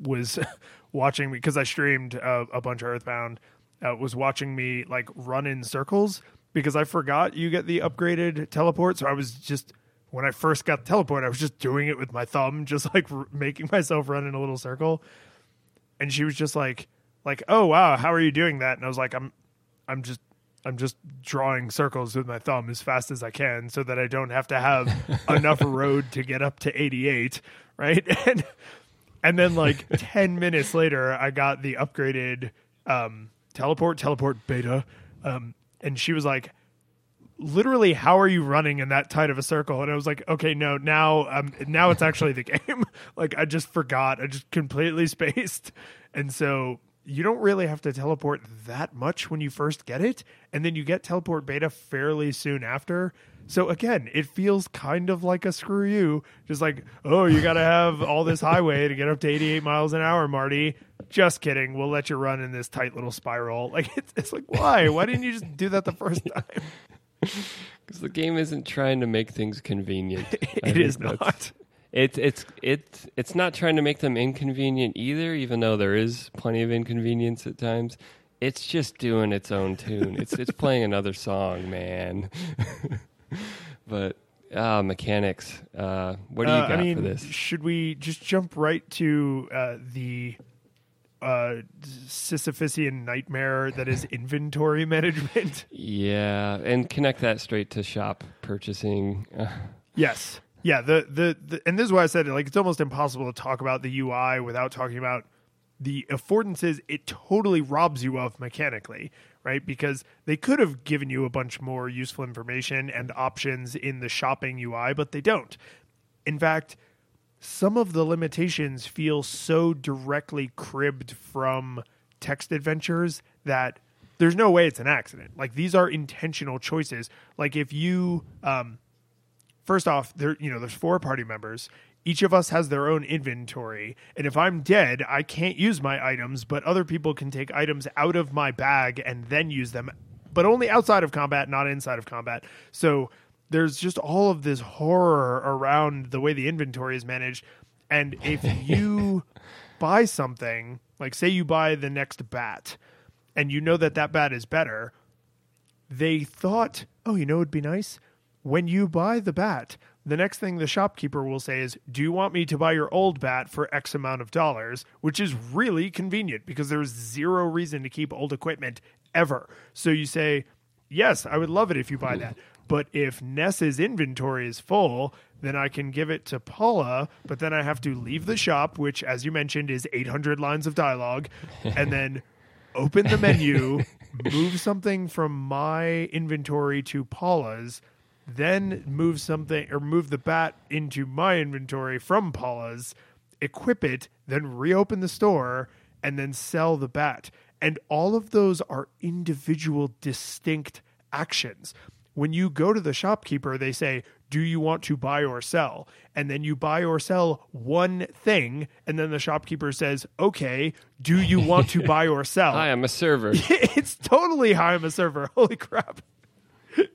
was *laughs* watching me because I streamed uh, a bunch of Earthbound. Uh, was watching me like run in circles because I forgot you get the upgraded teleport. So I was just when I first got the teleport, I was just doing it with my thumb, just like r- making *laughs* myself run in a little circle. And she was just like, like, oh wow, how are you doing that? And I was like, I'm, I'm just I'm just drawing circles with my thumb as fast as I can so that I don't have to have *laughs* enough road to get up to 88, right? *laughs* And and then like *laughs* 10 minutes later I got the upgraded um teleport teleport beta um and she was like literally how are you running in that tight of a circle? And i was like okay no now um now it's actually the *laughs* game. Like i just forgot. I just completely *laughs* spaced. And so you don't really have to teleport that much when you first get it. And then you get teleport beta fairly soon after. So again it feels kind of like a screw you. Just like oh you gotta have all this highway to get up to 88 miles an hour marty. Just kidding. We'll let you run in this tight little spiral. *laughs* Like it's, it's like why? Why didn't you just do that the first time *laughs*
because the game isn't trying to make things convenient *laughs*
It is not.
It's it's it's it's not trying to make them inconvenient either, even though there is plenty of inconvenience at times. It's just doing its own tune. It's it's playing another song, man. *laughs* but ah, mechanics. Uh, what do you
Uh,
got
I mean,
for this?
should we just jump right to uh, the uh, Sisyphusian nightmare that is inventory *laughs* management?
Yeah, and connect that straight to shop purchasing. *laughs*
Yes. Yeah. The, the the and this is why I said it. Like, it's almost impossible to talk about the UI without talking about the affordances it totally robs you of mechanically, right? Because they could have given you a bunch more useful information and options in the shopping UI, but they don't. In fact, some of the limitations feel so directly cribbed from text adventures that there's no way it's an accident. Like these are intentional choices. Like if you um first off, there you know, there's four party members. Each of us has their own inventory, and if I'm dead, I can't use my items, but other people can take items out of my bag and then use them, but only outside of combat, not inside of combat. So there's just all of this horror around the way the inventory is managed. And if *laughs* you buy something, like say you buy the next bat, and you know that that bat is better, they thought, oh, you know, it'd be nice when you buy the bat. The next thing the shopkeeper will say is, Do you want me to buy your old bat for X amount of dollars? Which is really convenient because there's zero reason to keep old equipment ever. So you say, Yes, I would love it if you buy that. But if Ness's inventory is full, then I can give it to Paula, but then I have to leave the shop, which, as you mentioned, is 800 lines of dialogue, and then *laughs* open the menu, move something from my inventory to Paula's, then move something or move the bat into my inventory from Paula's, equip it, then reopen the store, and then sell the bat. And all of those are individual, distinct actions. When you go to the shopkeeper, they say, Do you want to buy or sell? And then you buy or sell one thing. And then the shopkeeper says, Okay, do you want to buy or *laughs* sell?
Hi, I'm a server. *laughs*
it's totally how I'm a server. *laughs* Holy crap.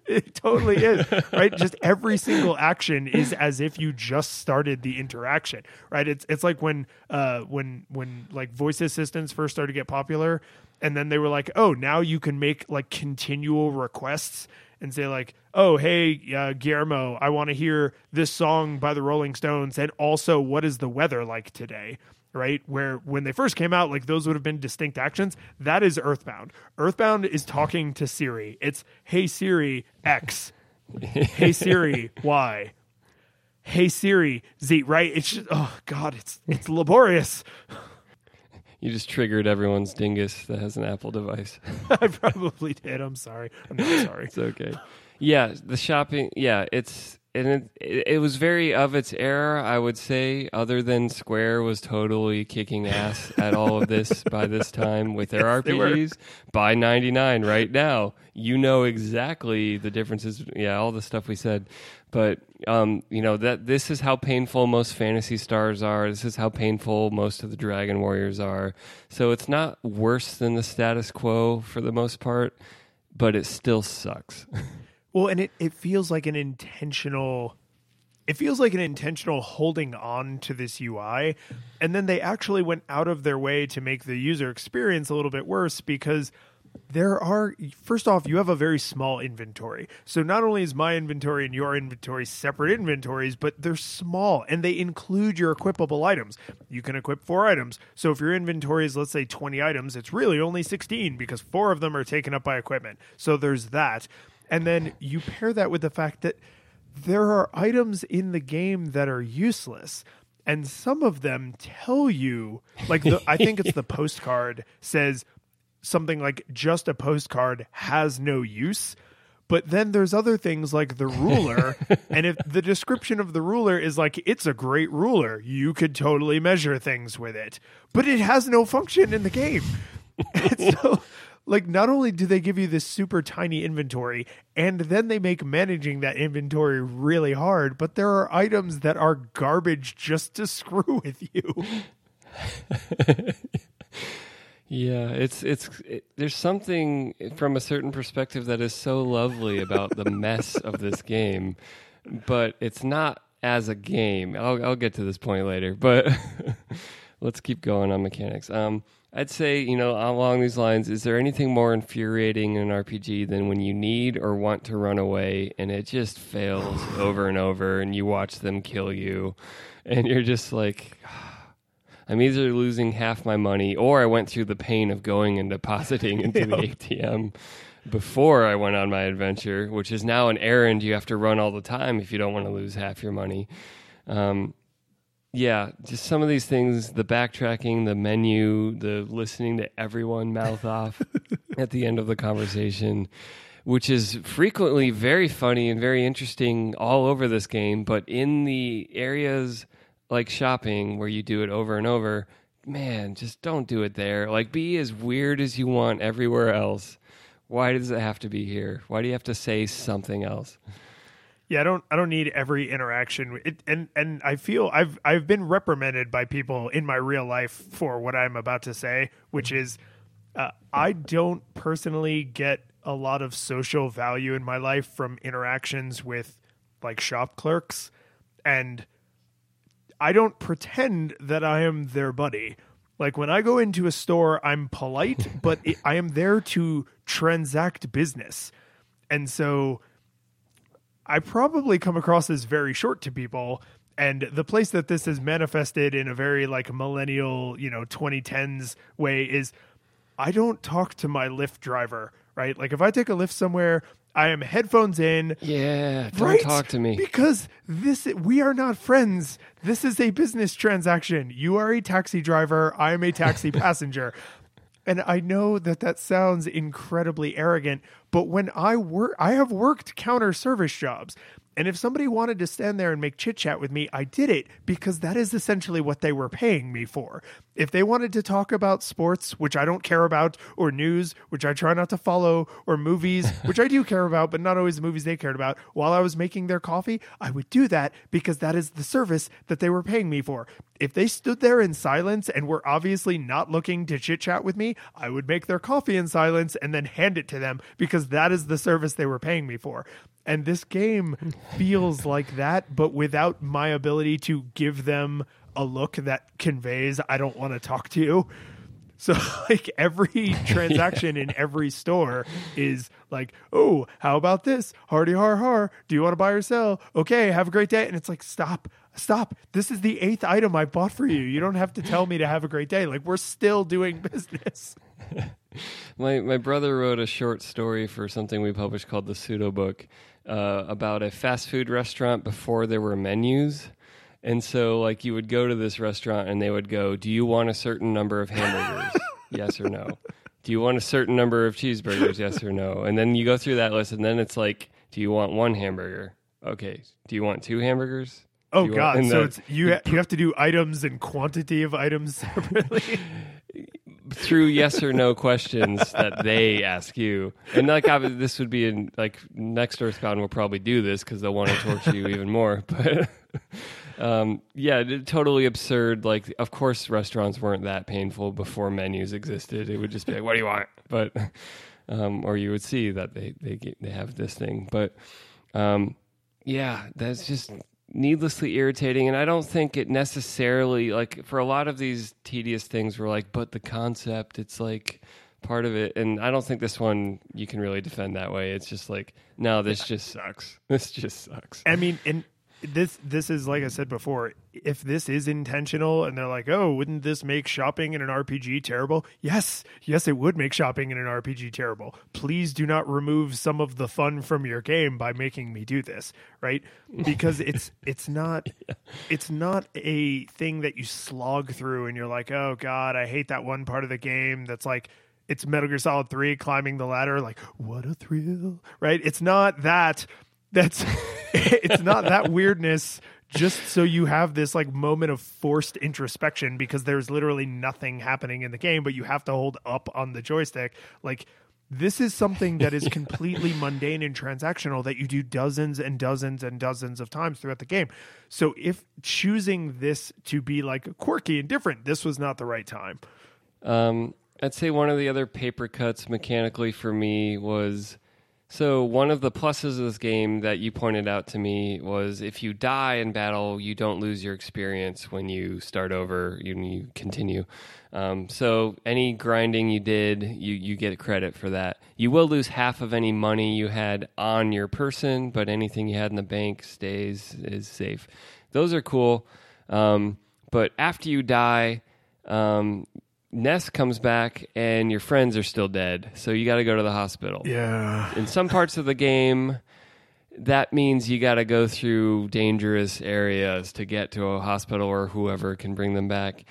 It totally is, right? Just every single action is as if you just started the interaction, right? It's it's like when uh when when like voice assistants first started to get popular, and then they were like, oh, now you can make like continual requests and say like, oh, hey, uh, Guillermo, I want to hear this song by the Rolling Stones, and also what is the weather like today? right? Where when they first came out, like those would have been distinct actions. That is Earthbound. Earthbound is talking to Siri. It's Hey Siri X, *laughs* Hey Siri Y, Hey Siri Z. Right? It's just oh god, it's it's laborious.
You just triggered everyone's dingus that has an Apple device. *laughs*
I probably did. I'm sorry. I'm not *laughs* sorry.
It's okay. Yeah, the shopping. Yeah, it's and it, it, was very of its era, I would say. Other than Square was totally kicking ass at all of this *laughs* by this time with their
Yes.
RPGs. By ninety nine, right now, you know exactly the differences. Yeah, all the stuff we said, but um, you know that this is how painful most Phantasy Stars are. This is how painful most of the Dragon Warriors are. So it's not worse than the status quo for the most part, but it still sucks. *laughs*
Well, and it, it feels like an intentional it feels like an intentional holding on to this UI. And then they actually went out of their way to make the user experience a little bit worse because there are first off, you have a very small inventory. So not only is my inventory and your inventory separate inventories, but they're small and they include your equipable items. You can equip four items. So if your inventory is let's say 20 items, it's really only 16 because four of them are taken up by equipment. So there's that. And then you pair that with the fact that there are items in the game that are useless. And some of them tell you, like, the, I think it's the *laughs* postcard says something like just a postcard has no use. But then there's other things like the ruler. *laughs* and if the description of the ruler is like, it's a great ruler, you could totally measure things with it. But it has no function in the game. *laughs* So, like, not only do they give you this super tiny inventory, and then they make managing that inventory really hard, but there are items that are garbage just to *laughs* screw with you.
Yeah, it's it's it, there's something from a certain perspective that is so lovely about the mess of this game, but it's not as a game. I'll I'll get to this point later, but *laughs* let's keep going on mechanics. Um, I'd say you know along these lines, is there anything more infuriating in an RPG than when you need or want to run away and it just fails over and over, and you watch them kill you, and you're just like. *sighs* I'm either losing half my money or I went through the pain of going and depositing *laughs* into the ATM before I went on my adventure, which is now an errand you have to run all the time if you don't want to lose half your money. Um, yeah, just some of these things the backtracking, the menu, the listening to everyone mouth off *laughs* at the end of the conversation. Which is frequently very funny and very interesting all over this game, but in the areas like shopping where you do it over and over, man, just don't do it there. Like be as weird as you want everywhere else. Why does it have to be here? Why do you have to say something else?
Yeah, I don't I don't need every interaction. It, and and I feel I've I've been reprimanded by people in my real life for what I'm about to say, which is uh, I don't personally get a lot of social value in my life from interactions with like shop clerks and I don't pretend that I am their buddy. Like when I go into a store, I'm polite, but *laughs* it, I am there to transact business. And so I probably come across as very short to people. And the place that this is manifested in a very like millennial, you know, 2010s way is I don't talk to my Lyft driver, right? Like if I take a Lyft somewhere, I am headphones in,
Yeah, don't
right?
talk to me.
because this we are not friends. This is a business transaction. You are a taxi driver. I am a taxi *laughs* passenger. And I know that that sounds incredibly arrogant, but when I work, I have worked counter service jobs. And if somebody wanted to stand there and make chit chat with me, I did it because that is essentially what they were paying me for. If they wanted to talk about sports, which I don't care about, or news, which I try not to follow, or movies, *laughs* which I do care about, but not always the movies they cared about, while I was making their coffee, I would do that because that is the service that they were paying me for. If they stood there in silence and were obviously not looking to chit chat with me, I would make their coffee in silence and then hand it to them because that is the service they were paying me for. And this game feels *laughs* like that, but without my ability to give them a look that conveys, I don't want to talk to you. *laughs* So like every *laughs* transaction in every store is like, oh, how about this? Hardy har har. Do you want to buy or sell? Okay, have a great day. And it's like, stop, stop. This is the eighth item I bought for you. You don't have to tell me to have a great day. Like we're still doing business.
My my brother wrote a short story for something we published called the Pseudo Book uh, about a fast food restaurant before there were menus. And so, like, you would go to this restaurant and they would go, Do you want a certain number of hamburgers? *laughs* yes or no? Do you want a certain number of cheeseburgers? Yes or no? And then you go through that list, and then it's like, Do you want one hamburger? okay, do you want two hamburgers?
Oh
you want-
God! So
the-
it's you. Ha- you have to do items and quantity of items *laughs* separately. *laughs*
through yes or no questions that they ask you. And like obvi- this would be in like next Earthbound will probably do this because they'll want to torture you even more. *laughs* But um, yeah, totally absurd. Like of course restaurants weren't that painful before menus existed. It would just be like, what do you want? But um, or you would see that they they get, they have this thing. But um, yeah, that's just needlessly irritating and i don't think it necessarily like for a lot of these tedious things we're like but the concept it's like part of it and i don't think this one you can really defend that way. It's just like no this just sucks. *laughs* This just sucks.
I mean, and this this is like I said before. If this is intentional, and they're like, "Oh, wouldn't this make shopping in an RPG terrible?" Yes, yes, it would make shopping in an RPG terrible. Please do not remove some of the fun from your game by making me do this, right? Because *laughs* it's it's not it's not a thing that you slog through, and you're like, "Oh God, I hate that one part of the game." That's like it's Metal Gear Solid 3 climbing the ladder like what a thrill right it's not that that's *laughs* it's not that weirdness just so you have this like moment of forced introspection because there's literally nothing happening in the game but you have to hold up on the joystick like this is something that is *laughs* completely mundane and transactional that you do dozens and dozens and dozens of times throughout the game. So if choosing this to be like quirky and different, this was not the right time.
Um, I'd say one of the other paper cuts mechanically for me was so one of the pluses of this game that you pointed out to me was if you die in battle, you don't lose your experience when you start over. You, you continue. Um, so any grinding you did, you you get credit for that. You will lose half of any money you had on your person, but anything you had in the bank stays is safe. Those are cool. Um, but after you die, um, Ness comes back and your friends are still dead, so you got to go to the hospital.
Yeah.
In some parts of the game, that means you got to go through dangerous areas to get to a hospital or whoever can bring them back,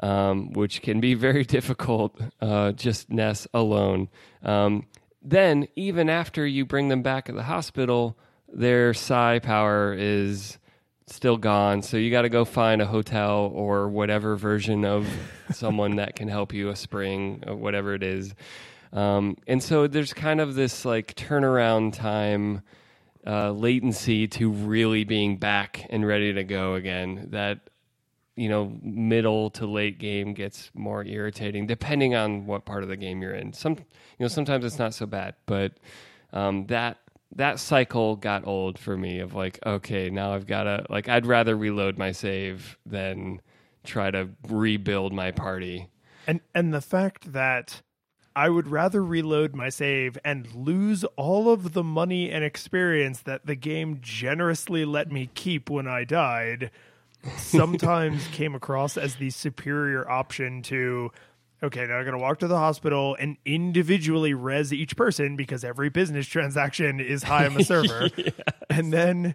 um, which can be very *laughs* difficult. Uh, just Ness alone. Um, then, even after you bring them back at the hospital, their psi power is still gone. So you got to go find a hotel or whatever version of *laughs* someone that can help you, a spring, or whatever it is. Um, and so there's kind of this like turnaround time uh, latency to really being back and ready to go again. That you know, middle to late game gets more irritating depending on what part of the game you're in. Some, you know, sometimes it's not so bad, but um, that that cycle got old for me. Of like, okay, now I've got to like, I'd rather reload my save than try to rebuild my party.
And and the fact that I would rather reload my save and lose all of the money and experience that the game generously let me keep when I died *laughs* sometimes came across as the superior option to okay, now I'm going to walk to the hospital and individually res each person because every business transaction is high on the *laughs* server. And then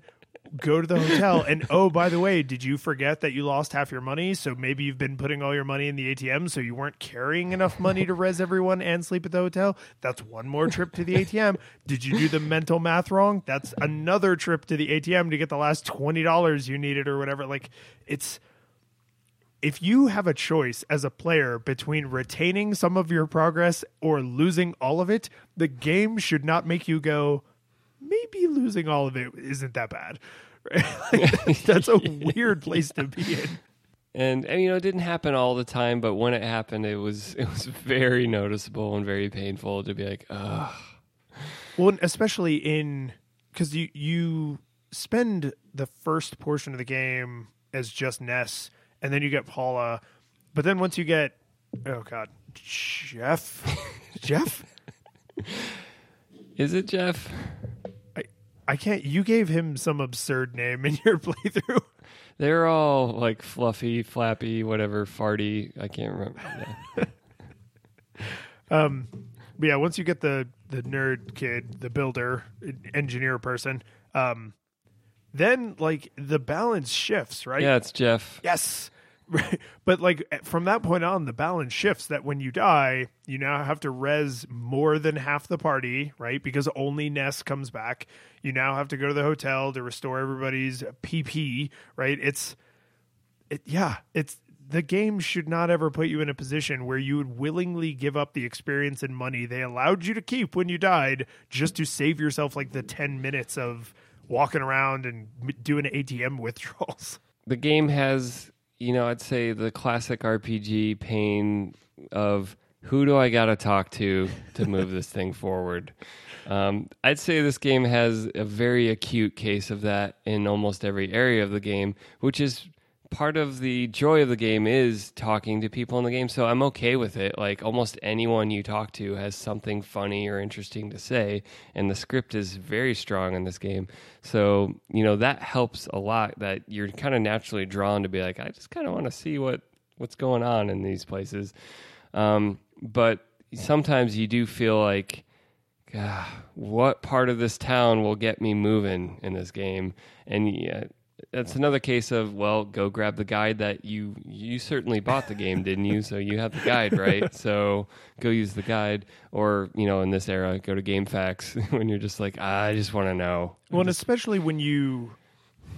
go to the hotel. And oh by the way did you forget that you lost half your money? So maybe you've been putting all your money in the atm so you weren't carrying enough money to res everyone and sleep at the hotel? That's one more trip to the atm did you do the mental math wrong? That's another trip to the atm to get the last $20 you needed or whatever. Like it's if you have a choice as a player between retaining some of your progress or losing all of it the game should not make you go maybe losing all of it isn't that bad. Right? *laughs* Like, that's a *laughs* weird place to be in.
And, and you know, it didn't happen all the time, but when it happened, it was it was very noticeable and very painful to be like, ugh.
Well, especially in because you you spend the first portion of the game as just Ness, and then you get Paula, but then once you get oh god, Jeff, *laughs* Jeff,
Is it Jeff?
I I can't. You gave him some absurd name in your *laughs* playthrough.
They're all like fluffy, flappy, whatever, farty. I can't remember. Yeah. *laughs*
Um, but yeah, once you get the the nerd kid, the builder, engineer person, um, then like the balance shifts, right?
Yeah, it's Jeff.
Yes. *laughs* but like from that point on, the balance shifts that when you die, you now have to res more than half the party, right? Because only Ness comes back. You now have to go to the hotel to restore everybody's PP, right? It's, it, yeah, it's the game should not ever put you in a position where you would willingly give up the experience and money they allowed you to keep when you died just to save yourself like the 10 minutes of walking around and doing ATM withdrawals. *laughs*
The game has, you know, I'd say the classic RPG pain of who do I got to talk to to move this thing forward. Um, I'd say this game has a very acute case of that in almost every area of the game, which is part of the joy of the game is talking to people in the game. So I'm okay with it. Like almost anyone you talk to has something funny or interesting to say, and the script is very strong in this game. So you know that helps a lot. That you're kind of naturally drawn to be like, I just kind of want to see what what's going on in these places. Um, but sometimes you do feel like. God, what part of this town will get me moving in this game? And yeah, that's another case of well, go grab the guide that you you certainly bought the game, didn't you? So you have the guide, right? *laughs* so go use the guide, or you know, in this era, go to GameFAQs *laughs* when you're just like, ah, I just want to know.
Well, and especially when you.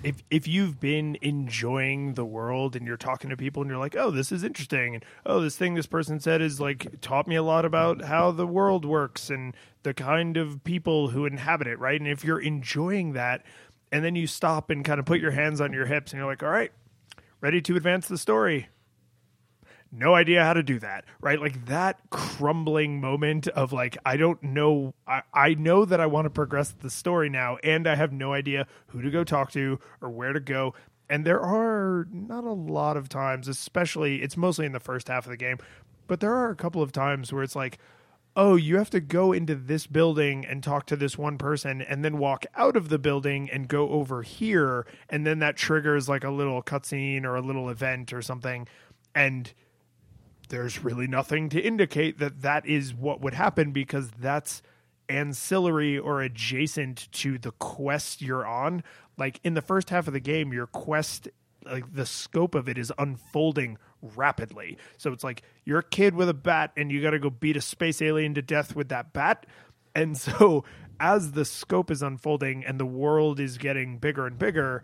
If, if you've been enjoying the world and you're talking to people and you're like, oh, this is interesting, and oh, this thing this person said is like taught me a lot about how the world works and the kind of people who inhabit it, right? And if you're enjoying that, and then you stop and kind of put your hands on your hips and you're like, all right, ready to advance the story. No idea how to do that, right? Like that crumbling moment of like, I don't know. I, I know that I want to progress the story now, and I have no idea who to go talk to or where to go. And there are not a lot of times, especially, it's mostly in the first half of the game, but there are a couple of times where it's like, oh, you have to go into this building and talk to this one person and then walk out of the building and go over here. And then that triggers like a little cutscene or a little event or something. And there's really nothing to indicate that that is what would happen because that's ancillary or adjacent to the quest you're on. Like in the first half of the game, your quest like the scope of it is unfolding rapidly. So it's like you're a kid with a bat and you got to go beat a space alien to death with that bat. And *laughs* so as the scope is unfolding and the world is getting bigger and bigger,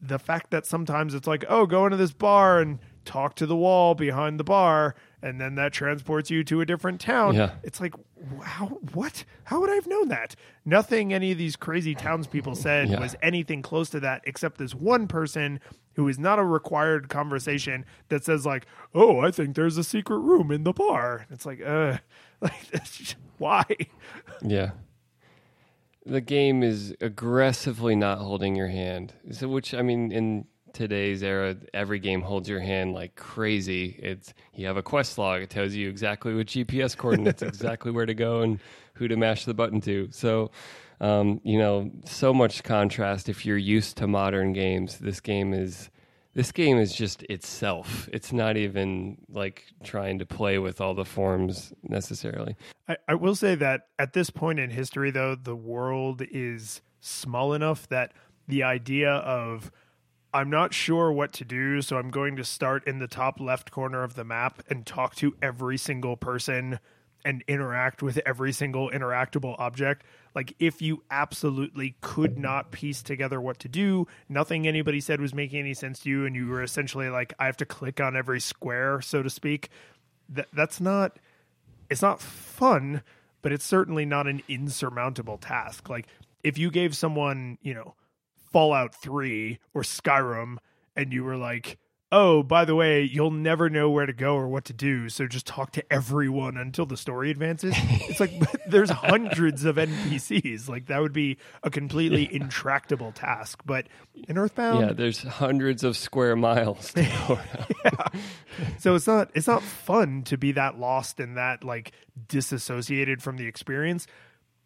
the fact that sometimes it's like, oh, go into this bar and talk to the wall behind the bar and then that transports you to a different town.
Yeah.
It's like, how, what? How would I have known that? Nothing any of these crazy townspeople said
Yeah.
was anything close to that, except this one person who is not a required conversation that says like, "Oh, I think there's a secret room in the bar." It's like, uh, *laughs* like *laughs* why?
Yeah. The game is aggressively not holding your hand. So which I mean in today's era every game holds your hand like crazy. It's you have a quest log, it tells you exactly what GPS coordinates, *laughs* exactly where to go and who to mash the button to. So um, you know, so much contrast if you're used to modern games. This game is this game is just itself. It's not even like trying to play with all the forms necessarily.
I, I will say that at this point in history, though, the world is small enough that the idea of I'm not sure what to do, so I'm going to start in the top left corner of the map and talk to every single person and interact with every single interactable object. Like, if you absolutely could not piece together what to do, nothing anybody said was making any sense to you, and you were essentially like, I have to click on every square, so to speak, that, that's not it's not fun, but it's certainly not an insurmountable task. Like if you gave someone, you know, Fallout 3 or Skyrim and you were like, "Oh, by the way, you'll never know where to go or what to do, so just talk to everyone until the story advances." it's like *laughs* there's hundreds of NPCs. Like that would be a completely intractable task. But in Earthbound,
yeah, there's hundreds of square miles to go *laughs*
so it's not it's not fun to be that lost and that like disassociated from the experience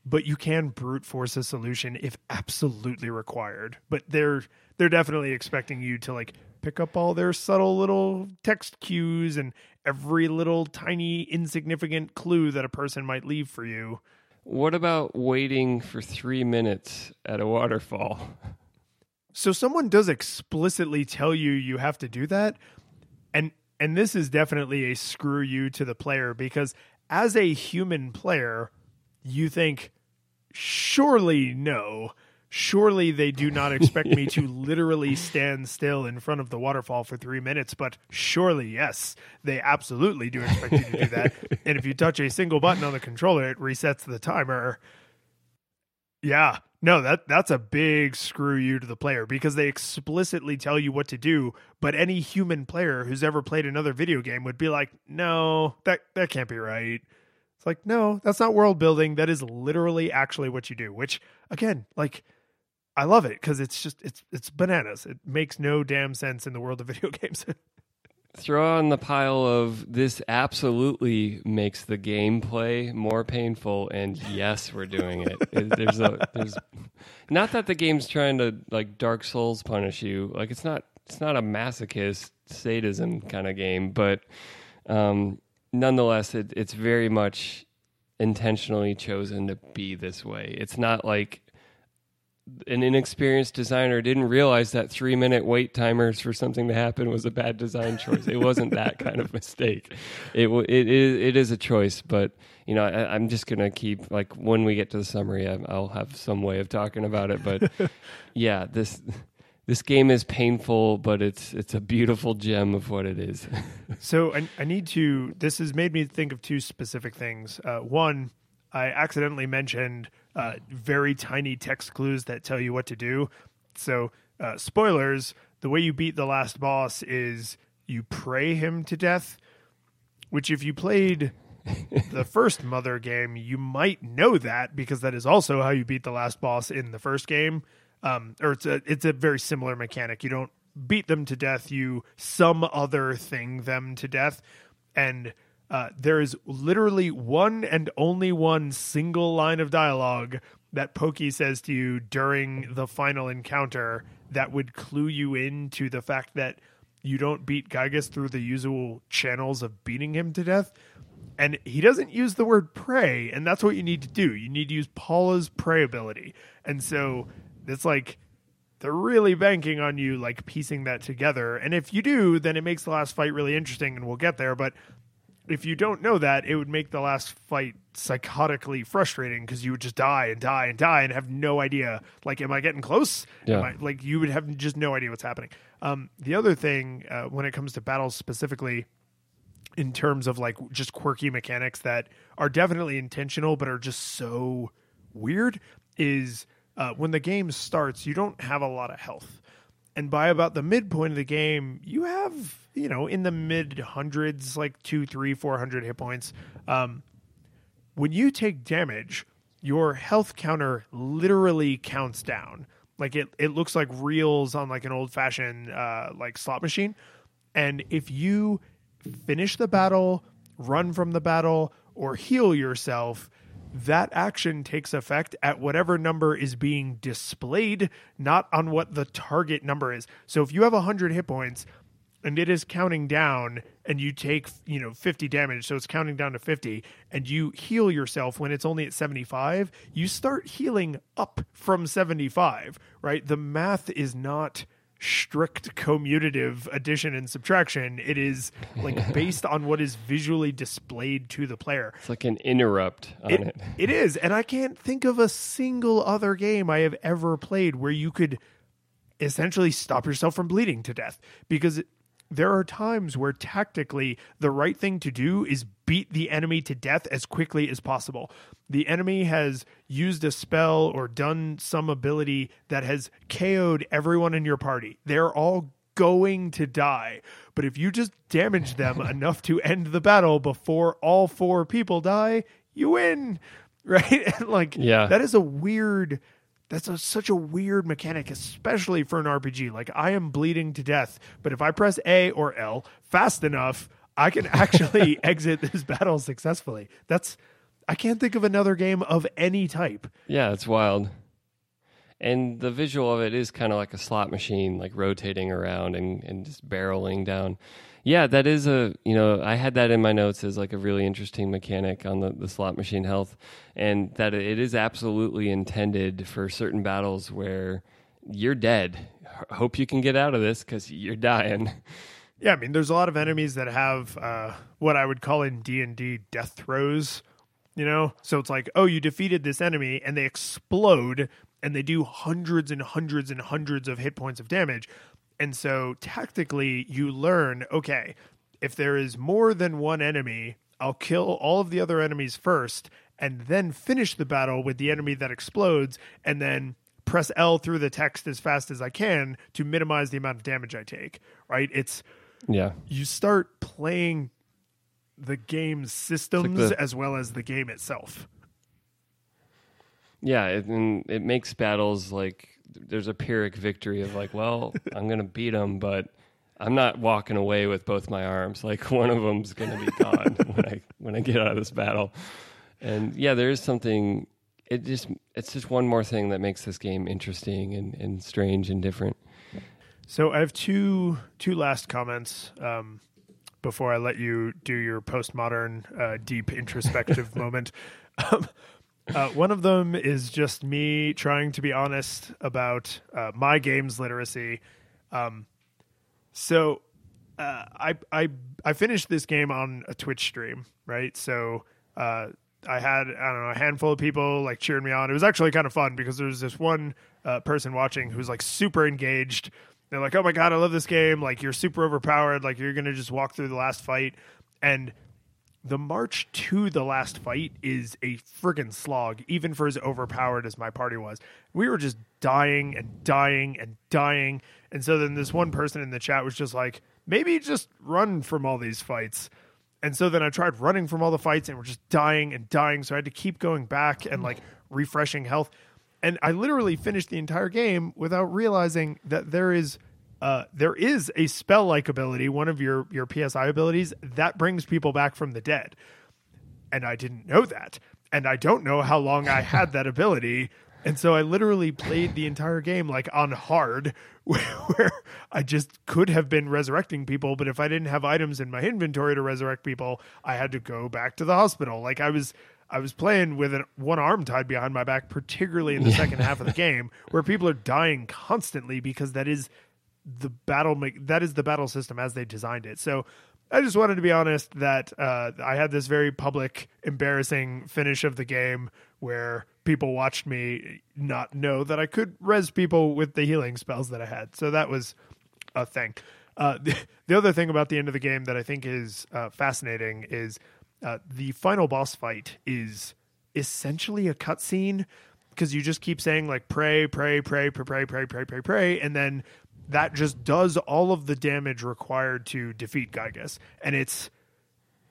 but you can brute force a solution if absolutely required but they're they're definitely expecting you to like pick up all their subtle little text cues and every little tiny insignificant clue that a person might leave for you
What about waiting for three minutes at a waterfall?
So someone does explicitly tell you you have to do that. and and this is definitely a screw you to the player because as a human player, you think surely no. Surely they do not expect me to *laughs* literally stand still in front of the waterfall for three minutes, but surely yes, they absolutely do expect you to do that. *laughs* and if you touch a single button on the controller, it resets the timer. Yeah, no, that that's a big screw you to the player because they explicitly tell you what to do, but any human player who's ever played another video game would be like, "No, that that can't be right." It's like, "No, that's not world building. That is literally actually what you do." Which again, like I love it cuz it's just it's it's bananas. It makes no damn sense in the world of *laughs* video games.
throw on the pile of this absolutely makes the gameplay more painful and yes we're doing it. *laughs* it there's a there's not that the game's trying to like dark souls punish you like it's not it's not a masochist sadism kind of game but um nonetheless it, it's very much intentionally chosen to be this way it's not like an inexperienced designer didn't realize that three minute wait timers for something to happen was a bad design choice. It wasn't *laughs* that kind of mistake. It it is it is a choice, but you know I, am just gonna keep like when we get to the summary, I, I'll have some way of talking about it. But *laughs* yeah, this this game is painful, but it's it's a beautiful gem of what it is. *laughs*
so I, I need to. This has made me think of two specific things. Uh, one, I accidentally mentioned uh, very tiny text clues that tell you what to do. So, uh, spoilers: the way you beat the last boss is you pray him to death. Which, if you played *laughs* the first Mother game, you might know that because that is also how you beat the last boss in the first game. Um, or it's a it's a very similar mechanic. You don't beat them to death; you some other thing them to death, and uh, there is literally one and only one single line of dialogue that Pokey says to you during the final encounter that would clue you in to the fact that you don't beat Giygas through the usual channels of beating him to death. And he doesn't use the word pray, and that's what you need to do. You need to use Paula's pray ability. And so it's like they're really banking on you like piecing that together. And if you do, then it makes the last fight really interesting and we'll get there. But if you don't know that, it would make the last fight psychotically frustrating because you would just die and die and die and have no idea. Like, am I getting close?
Yeah.
I, like, you would have just no idea what's happening. Um, the other thing, uh, when it comes to battles specifically, in terms of like just quirky mechanics that are definitely intentional but are just so weird, is uh, when the game starts, you don't have a lot of health. And by about the midpoint of the game, you have you know, in the mid hundreds, like two, three, four hundred hit points. Um, when you take damage, your health counter literally counts down. Like it, it looks like reels on like an old fashioned uh, like slot machine. And if you finish the battle, run from the battle, or heal yourself, that action takes effect at whatever number is being displayed, not on what the target number is. So if you have 100 hit points, and it is counting down and you take you know 50 damage so it's counting down to 50 and you heal yourself when it's only at 75 you start healing up from 75 right the math is not strict commutative addition and subtraction. It is like *laughs* based on what is visually displayed to the player.
It's like an interrupt on it, it.
it is and i can't think of a single other game i have ever played where you could essentially stop yourself from bleeding to death because there are times where tactically the right thing to do is beat the enemy to death as quickly as possible. The enemy has used a spell or done some ability that has KO'd everyone in your party. They're all going to die. But if you just damage them *laughs* enough to end the battle before all four people die, you win. *laughs* Right? *laughs* like
yeah.
that is a weird that's a, such a weird mechanic, especially for an RPG. Like I am bleeding to death, but if I press A or L fast enough, I can *laughs* actually exit this battle successfully. That's I can't think of another game of any type.
Yeah, it's wild. And the visual of it is kind of like a slot machine, like rotating around and, and just barreling down. Yeah, that is a you know I had that in my notes as like a really interesting mechanic on the, the slot machine health, and that it is absolutely intended for certain battles where you're dead. Hope you can get out of this because you're dying.
Yeah, I mean, there's a lot of enemies that have uh, what I would call in D and D death throes. You know, so it's like, oh, you defeated this enemy, and they explode, and they do hundreds and hundreds and hundreds of hit points of damage. And so tactically, you learn, okay, if there is more than one enemy, I'll kill all of the other enemies first, and then finish the battle with the enemy that explodes, and then press L through the text as fast as I can to minimize the amount of damage I take. Right? It's
Yeah.
you start playing the game's systems
the-
as well as the game itself.
Yeah, it, and it makes battles like there's a pyrrhic victory of like, well, *laughs* I'm gonna beat them, but I'm not walking away with both my arms. *laughs* Like one of them's gonna be gone *laughs* when I when I get out of this battle. And yeah, there is something. It just it's just one more thing that makes this game interesting and, and strange and different.
So I have two two last comments um, before I let you do your postmodern uh, deep introspective moment. Um, uh, one of them is just me trying to be honest about uh, my games literacy. Um, so uh, I I I finished this game on a Twitch stream, right? So uh, I had I don't know a handful of people like cheering me on. It was actually kind of fun because there was this one uh, person watching who's like super engaged. They're like, "Oh my god, I love this game! Like you're super overpowered. Like you're gonna just walk through the last fight." And the march to the last fight is a friggin' slog, even for as overpowered as my party was. We were just dying and dying and dying. And so then this one person in the chat was just like, maybe just run from all these fights. And so then I tried running from all the fights and we're just dying and dying. So I had to keep going back and like refreshing health. And I literally finished the entire game without realizing that there is uh, there is a spell like ability, one of your your PSI abilities that brings people back from the dead. And I didn't know that. And I don't know how long I had that ability. And so I literally played the entire game like on hard, where, *laughs* where I just could have been resurrecting people, but if I didn't have items in my inventory to resurrect people, I had to go back to the hospital. Like I was I was playing with an, one arm tied behind my back, particularly in the second half of the game, where people are dying constantly because that is the battle that is the battle system as they designed it. So I just wanted to be honest that uh, I had this very public, embarrassing finish of the game where people watched me not know that I could res people with the healing spells that I had. So that was a thing. Uh, the, *laughs* the other thing about the end of the game that I think is uh, fascinating is uh, the final boss fight is essentially a cutscene because you just keep saying like pray, pray, pray, pray, pray, pray, pray, pray, pray, and then that just does all of the damage required to defeat Giygas, and it's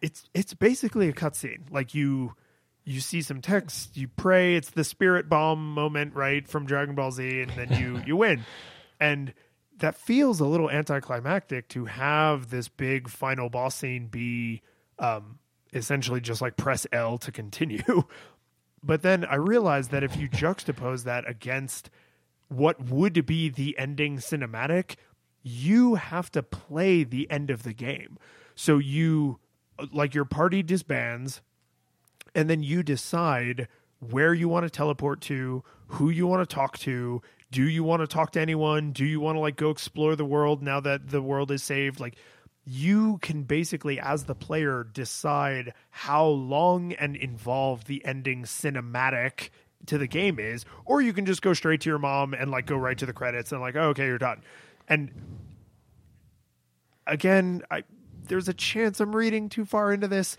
it's it's basically a cutscene. Like you you see some text, you pray. It's the spirit bomb moment, right, from Dragon Ball Z, and then you you win, *laughs* and that feels a little anticlimactic to have this big final boss scene be um, essentially just like press L to continue. *laughs* but then I realized that if you *laughs* juxtapose that against what would be the ending cinematic, you have to play the end of the game. So you like your party disbands and then you decide where you want to teleport to, who you want to talk to, do you want to talk to anyone? Do you want to like go explore the world now that the world is saved? Like you can basically as the player decide how long and involved the ending cinematic to the game is or you can just go straight to your mom and like go right to the credits and like oh, okay you're done. And again i there's a chance i'm reading too far into this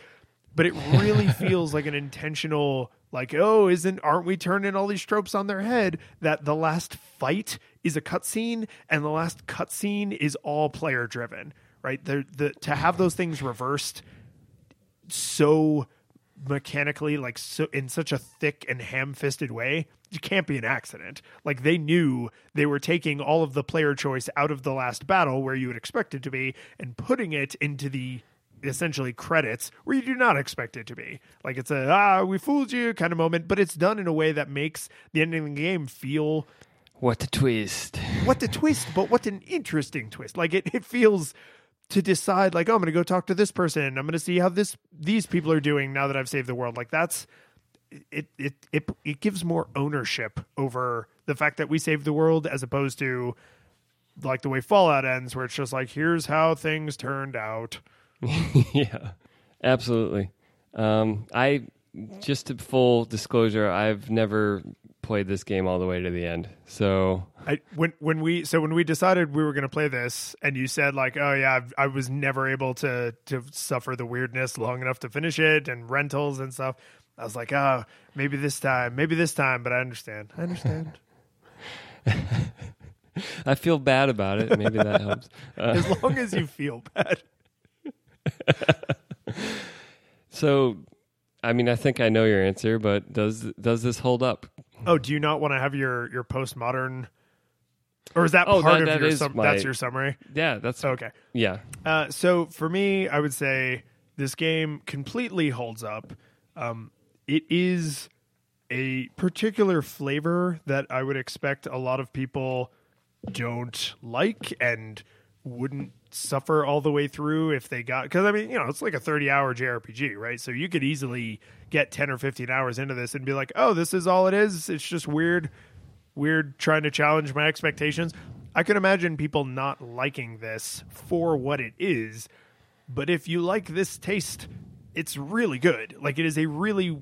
but it really *laughs* feels like an intentional like oh isn't aren't we turning all these tropes on their head that the last fight is a cutscene and the last cutscene is all player driven right? The, the to have those things reversed so mechanically like so in such a thick and ham-fisted way it can't be an accident like they knew they were taking all of the player choice out of the last battle where you would expect it to be and putting it into the essentially credits where you do not expect it to be like it's a ah we fooled you kind of moment but it's done in a way that makes the ending of the game feel
What a twist!
what a twist, but what an interesting twist. Like it, it feels to decide like, oh, I'm gonna go talk to this person. I'm gonna see how this these people are doing now that I've saved the world. Like that's it it it it gives more ownership over the fact that we saved the world as opposed to like the way Fallout ends, where it's just like, here's how things turned out. *laughs*
yeah, absolutely. Um, I just to full disclosure, I've never played this game all the way to the end. So
I when when we so when we decided we were going to play this, and you said like, oh yeah, I've, I was never able to to suffer the weirdness long enough to finish it, and rentals and stuff. I was like, oh, maybe this time, maybe this time, but I understand. I understand. *laughs*
I feel bad about it. Maybe that helps. *laughs* Uh,
as long as you feel bad. *laughs*
so, I mean, I think I know your answer, but does does this hold up?
Oh, do you not want to have your your postmodern, or is that
Oh,
part
that-
of
that
your sum-
my-
that's your summary?
Yeah, that's
Okay.
yeah.
Uh, so for me, I would say this game completely holds up. Um, it is a particular flavor that I would expect a lot of people don't like and wouldn't suffer all the way through if they got because I mean you know it's like a 30 hour JRPG right? So you could easily get 10 or 15 hours into this and be like oh this is all it is. It's just weird weird trying to challenge my expectations. I could imagine people not liking this for what it is but if you like this taste it's really good. Like it is a really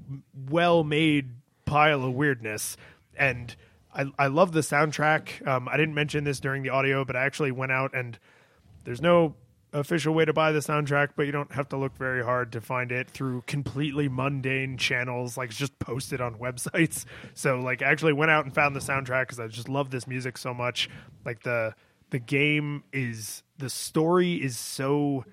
well made pile of weirdness and I, I love the soundtrack. Um, i didn't mention this during the audio but i actually went out and there's no official way to buy the soundtrack but you don't have to look very hard to find it through completely mundane channels like just posted on *laughs* websites. So like i actually went out and found the soundtrack because i just love this music so much. Like the the game is the story is so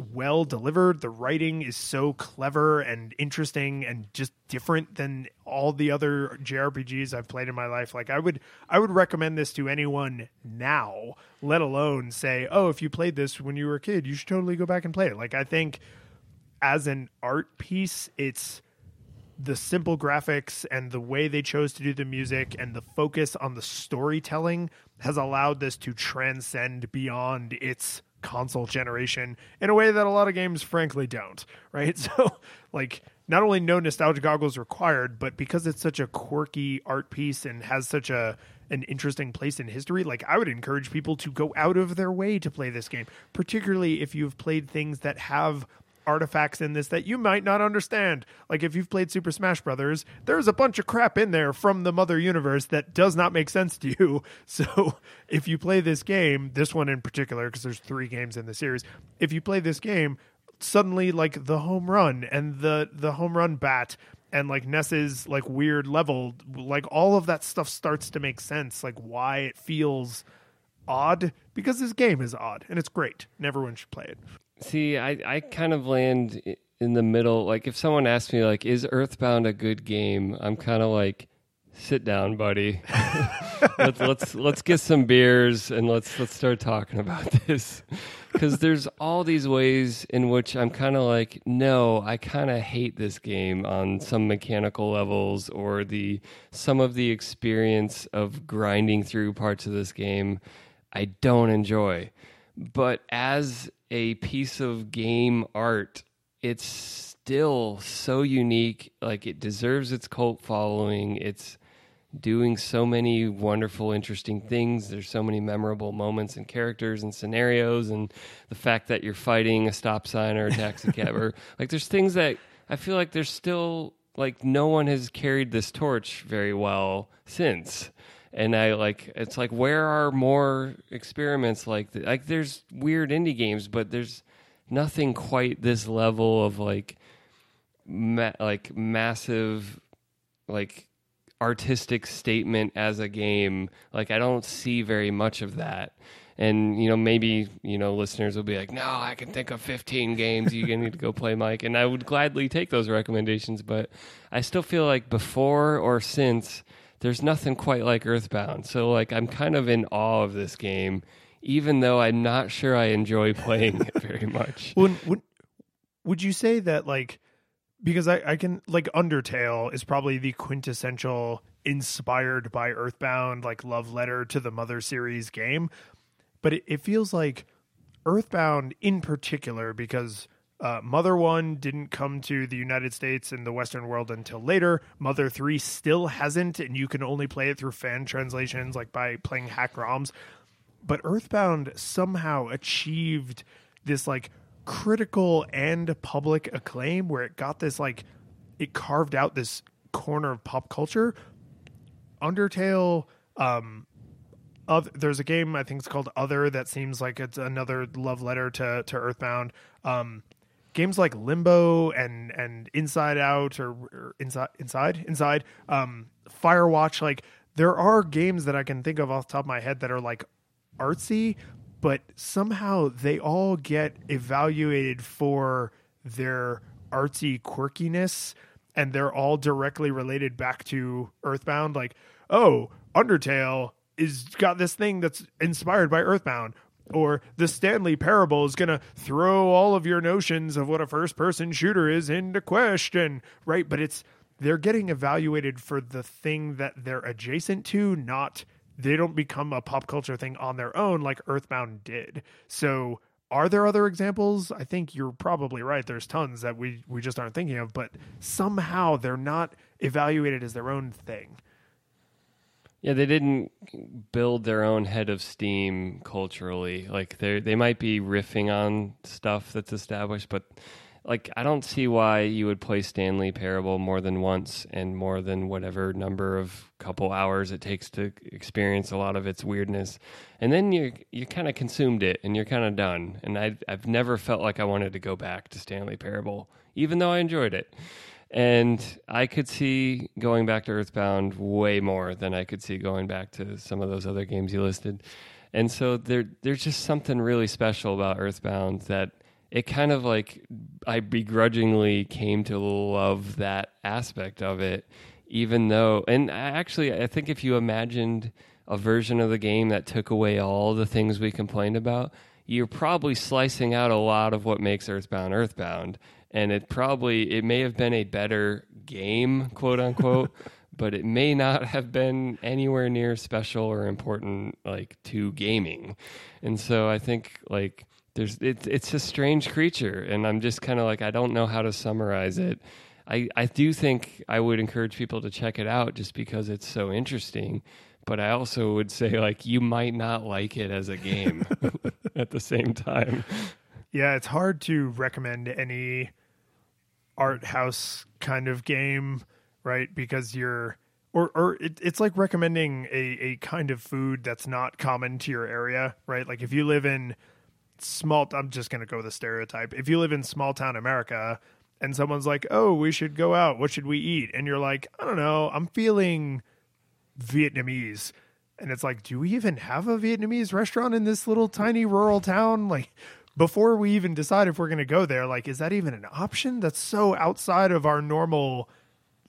well delivered. The writing is so clever and interesting and just different than all the other JRPGs I've played in my life. Like I would I would recommend this to anyone now, let alone say, "Oh, if you played this when you were a kid, you should totally go back and play it." Like I think as an art piece, it's the simple graphics and the way they chose to do the music and the focus on the storytelling has allowed this to transcend beyond its console generation in a way that a lot of games frankly don't *laughs* right? So like not only no nostalgia goggles required but because it's such a quirky art piece and has such a an interesting place in history like i would encourage people to go out of their way to play this game particularly if you've played things that have artifacts in this that you might not understand. Like if you've played Super Smash Brothers, there's a bunch of crap in there from the Mother Universe that does not make sense to you. *laughs* So if you play this game, this one in particular, because there's three games in the series, if you play this game, suddenly like the home run and the the home run bat and like Ness's like weird level, like all of that stuff starts to make sense. Like why it feels odd because this game is odd and it's great and everyone should play it.
See, I, I kind of land in the middle. Like, if someone asks me, like, is Earthbound a good game? I'm kind of like, sit down, buddy. *laughs* let's let's let's get some beers and let's let's start talking about *laughs* this. Because there's all these ways in which I'm kind of like, no, I kind of hate this game on some mechanical levels, or the some of the experience of grinding through parts of this game, I don't enjoy but as a piece of game art, it's still so unique. Like it deserves its cult following. It's doing so many wonderful, interesting things. There's so many memorable moments and characters and scenarios, and the fact that you're fighting a stop sign or a taxi cab, or *laughs* like there's things that I feel like there's still like no one has carried this torch very well since and I like it's like where are more experiments like like there's weird indie games, but there's nothing quite this level of like ma- like massive like artistic statement as a game. Like I don't see very much of that. And you know, maybe you know, listeners will be like, "No, I can think of 15 games you need to go play, Mike." And I would gladly take those recommendations, but I still feel like before or since there's nothing quite like Earthbound. So like I'm kind of in awe of this game, even though I'm not sure I enjoy *laughs* playing it very much.
Would, would, would you say that like because I, I can like Undertale is probably the quintessential inspired by Earthbound like love letter to the Mother series game, but it, it feels like Earthbound in particular because uh, Mother 1 didn't come to the United States and the Western world until later. Mother 3 still hasn't, and you can only play it through fan translations, like by playing hack ROMs. but Earthbound somehow achieved this like critical and public acclaim where it got this like it carved out this corner of pop culture. Undertale um of there's a game I think it's called Other that seems like it's another love letter to to Earthbound. Um games like Limbo and and Inside Out or, or Inside Inside? Inside um Firewatch like there are games that I can think of off the top of my head that are like artsy but somehow they all get evaluated for their artsy quirkiness and they're all directly related back to Earthbound. Like oh Undertale is got this thing that's inspired by Earthbound or the Stanley Parable is going to throw all of your notions of what a first person shooter is into question, right? But it's they're getting evaluated for the thing that they're adjacent to, not they don't become a pop culture thing on their own like Earthbound did. So are there other examples? I think you're probably right. There's tons that we we just aren't thinking of, but somehow they're not evaluated as their own thing.
Yeah, they didn't build their own head of steam culturally. Like they they might be riffing on stuff that's established, but like I don't see why you would play Stanley Parable more than once and more than whatever number of couple hours it takes to experience a lot of its weirdness. And then you you kind of consumed it and you're kind of done. And I I've never felt like I wanted to go back to Stanley Parable even though I enjoyed it. And I could see going back to Earthbound way more than I could see going back to some of those other games you listed. And so there there's just something really special about Earthbound that it kind of like I begrudgingly came to love that aspect of it, even though and actually I think if you imagined a version of the game that took away all the things we complained about, you're probably slicing out a lot of what makes Earthbound Earthbound and it probably it may have been a better game, quote unquote, *laughs* but it may not have been anywhere near special or important like to gaming. And so I think like there's it's it's a strange creature and I'm just kind of like I don't know how to summarize it. I I do think I would encourage people to check it out just because it's so interesting. But I also would say like you might not like it as a game *laughs* *laughs* at the same time.
Yeah, it's hard to recommend any art house kind of game, right? Because you're or or it, it's like recommending a a kind of food that's not common to your area, right? Like if you live in small I'm just going to go with a stereotype. If you live in small town America and someone's like, "Oh, we should go out. What should we eat?" and you're like, "I don't know. I'm feeling Vietnamese." And it's like, "Do we even have a Vietnamese restaurant in this little tiny rural town?" *laughs* Like before we even decide if we're going to go there like is that even an option? That's so outside of our normal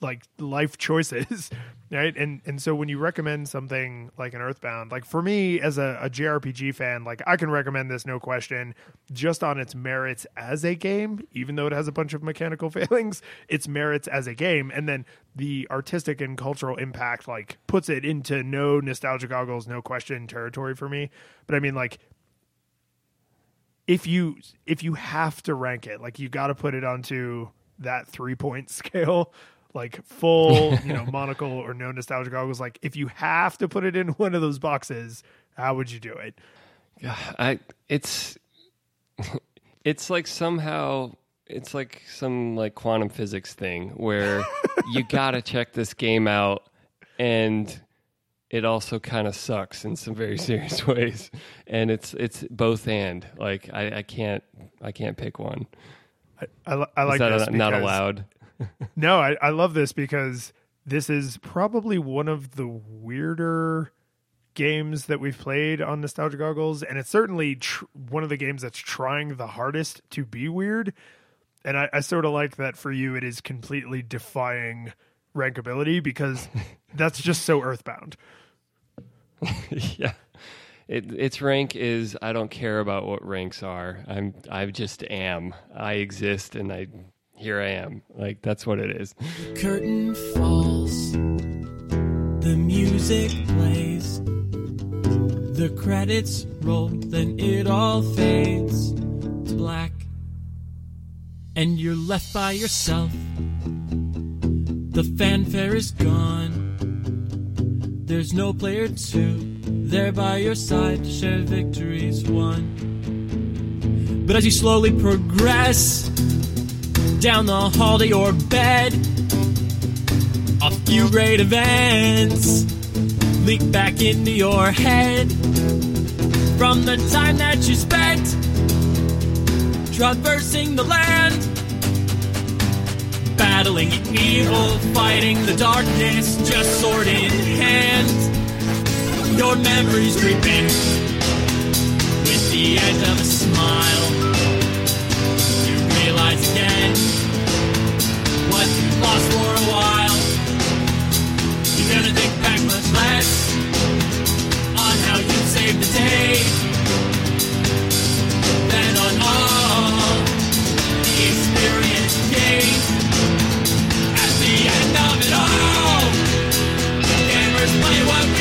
like life choices *laughs* right? And and so when you recommend something like an earthbound like for me as a, a jrpg fan like i can recommend this no question just on its merits as a game even though it has a bunch of mechanical *laughs* failings its merits as a game and then the artistic and cultural impact like puts it into no nostalgia goggles no question territory for me. But i mean like if you if you have to rank it, like you got to put it onto that three point *laughs* scale, like full, you know, *laughs* monocle or no nostalgia goggles. Like if you have to put it in *laughs* one of those boxes, how would you do it?
I it's it's like somehow it's like some like quantum physics thing where you got to check this game out and it also kind of sucks in some very *laughs* serious ways, and it's it's both and like I, I can't I can't pick one.
I, I, I like
that
this
a, not allowed. *laughs*
No, I, I love this because this is probably one of the weirder games that we've played on Nostalgia Goggles, and it's certainly tr- one of the games that's trying the hardest to be weird. And I, I sort of like that for you. It is completely defying rankability because *laughs* that's just so earthbound. *laughs*
yeah. It, its rank is I don't care about what ranks are. I'm I just am. I exist and I here I am. Like that's what it is.
Curtain falls, the music plays, the credits roll, then it all fades to black, and you're left by yourself. The fanfare is gone, there's no player two there by your side to share victories won. But as you slowly progress down the hall to your bed, a few great events leak back into your head from the time that you spent traversing the land, battling evil, fighting the darkness, just sword in hand. Your memories creeping with the edge of a smile. You realize again what you lost for a while. You're gonna think back much less on how you saved the day than on all the experience gained. Gamers play what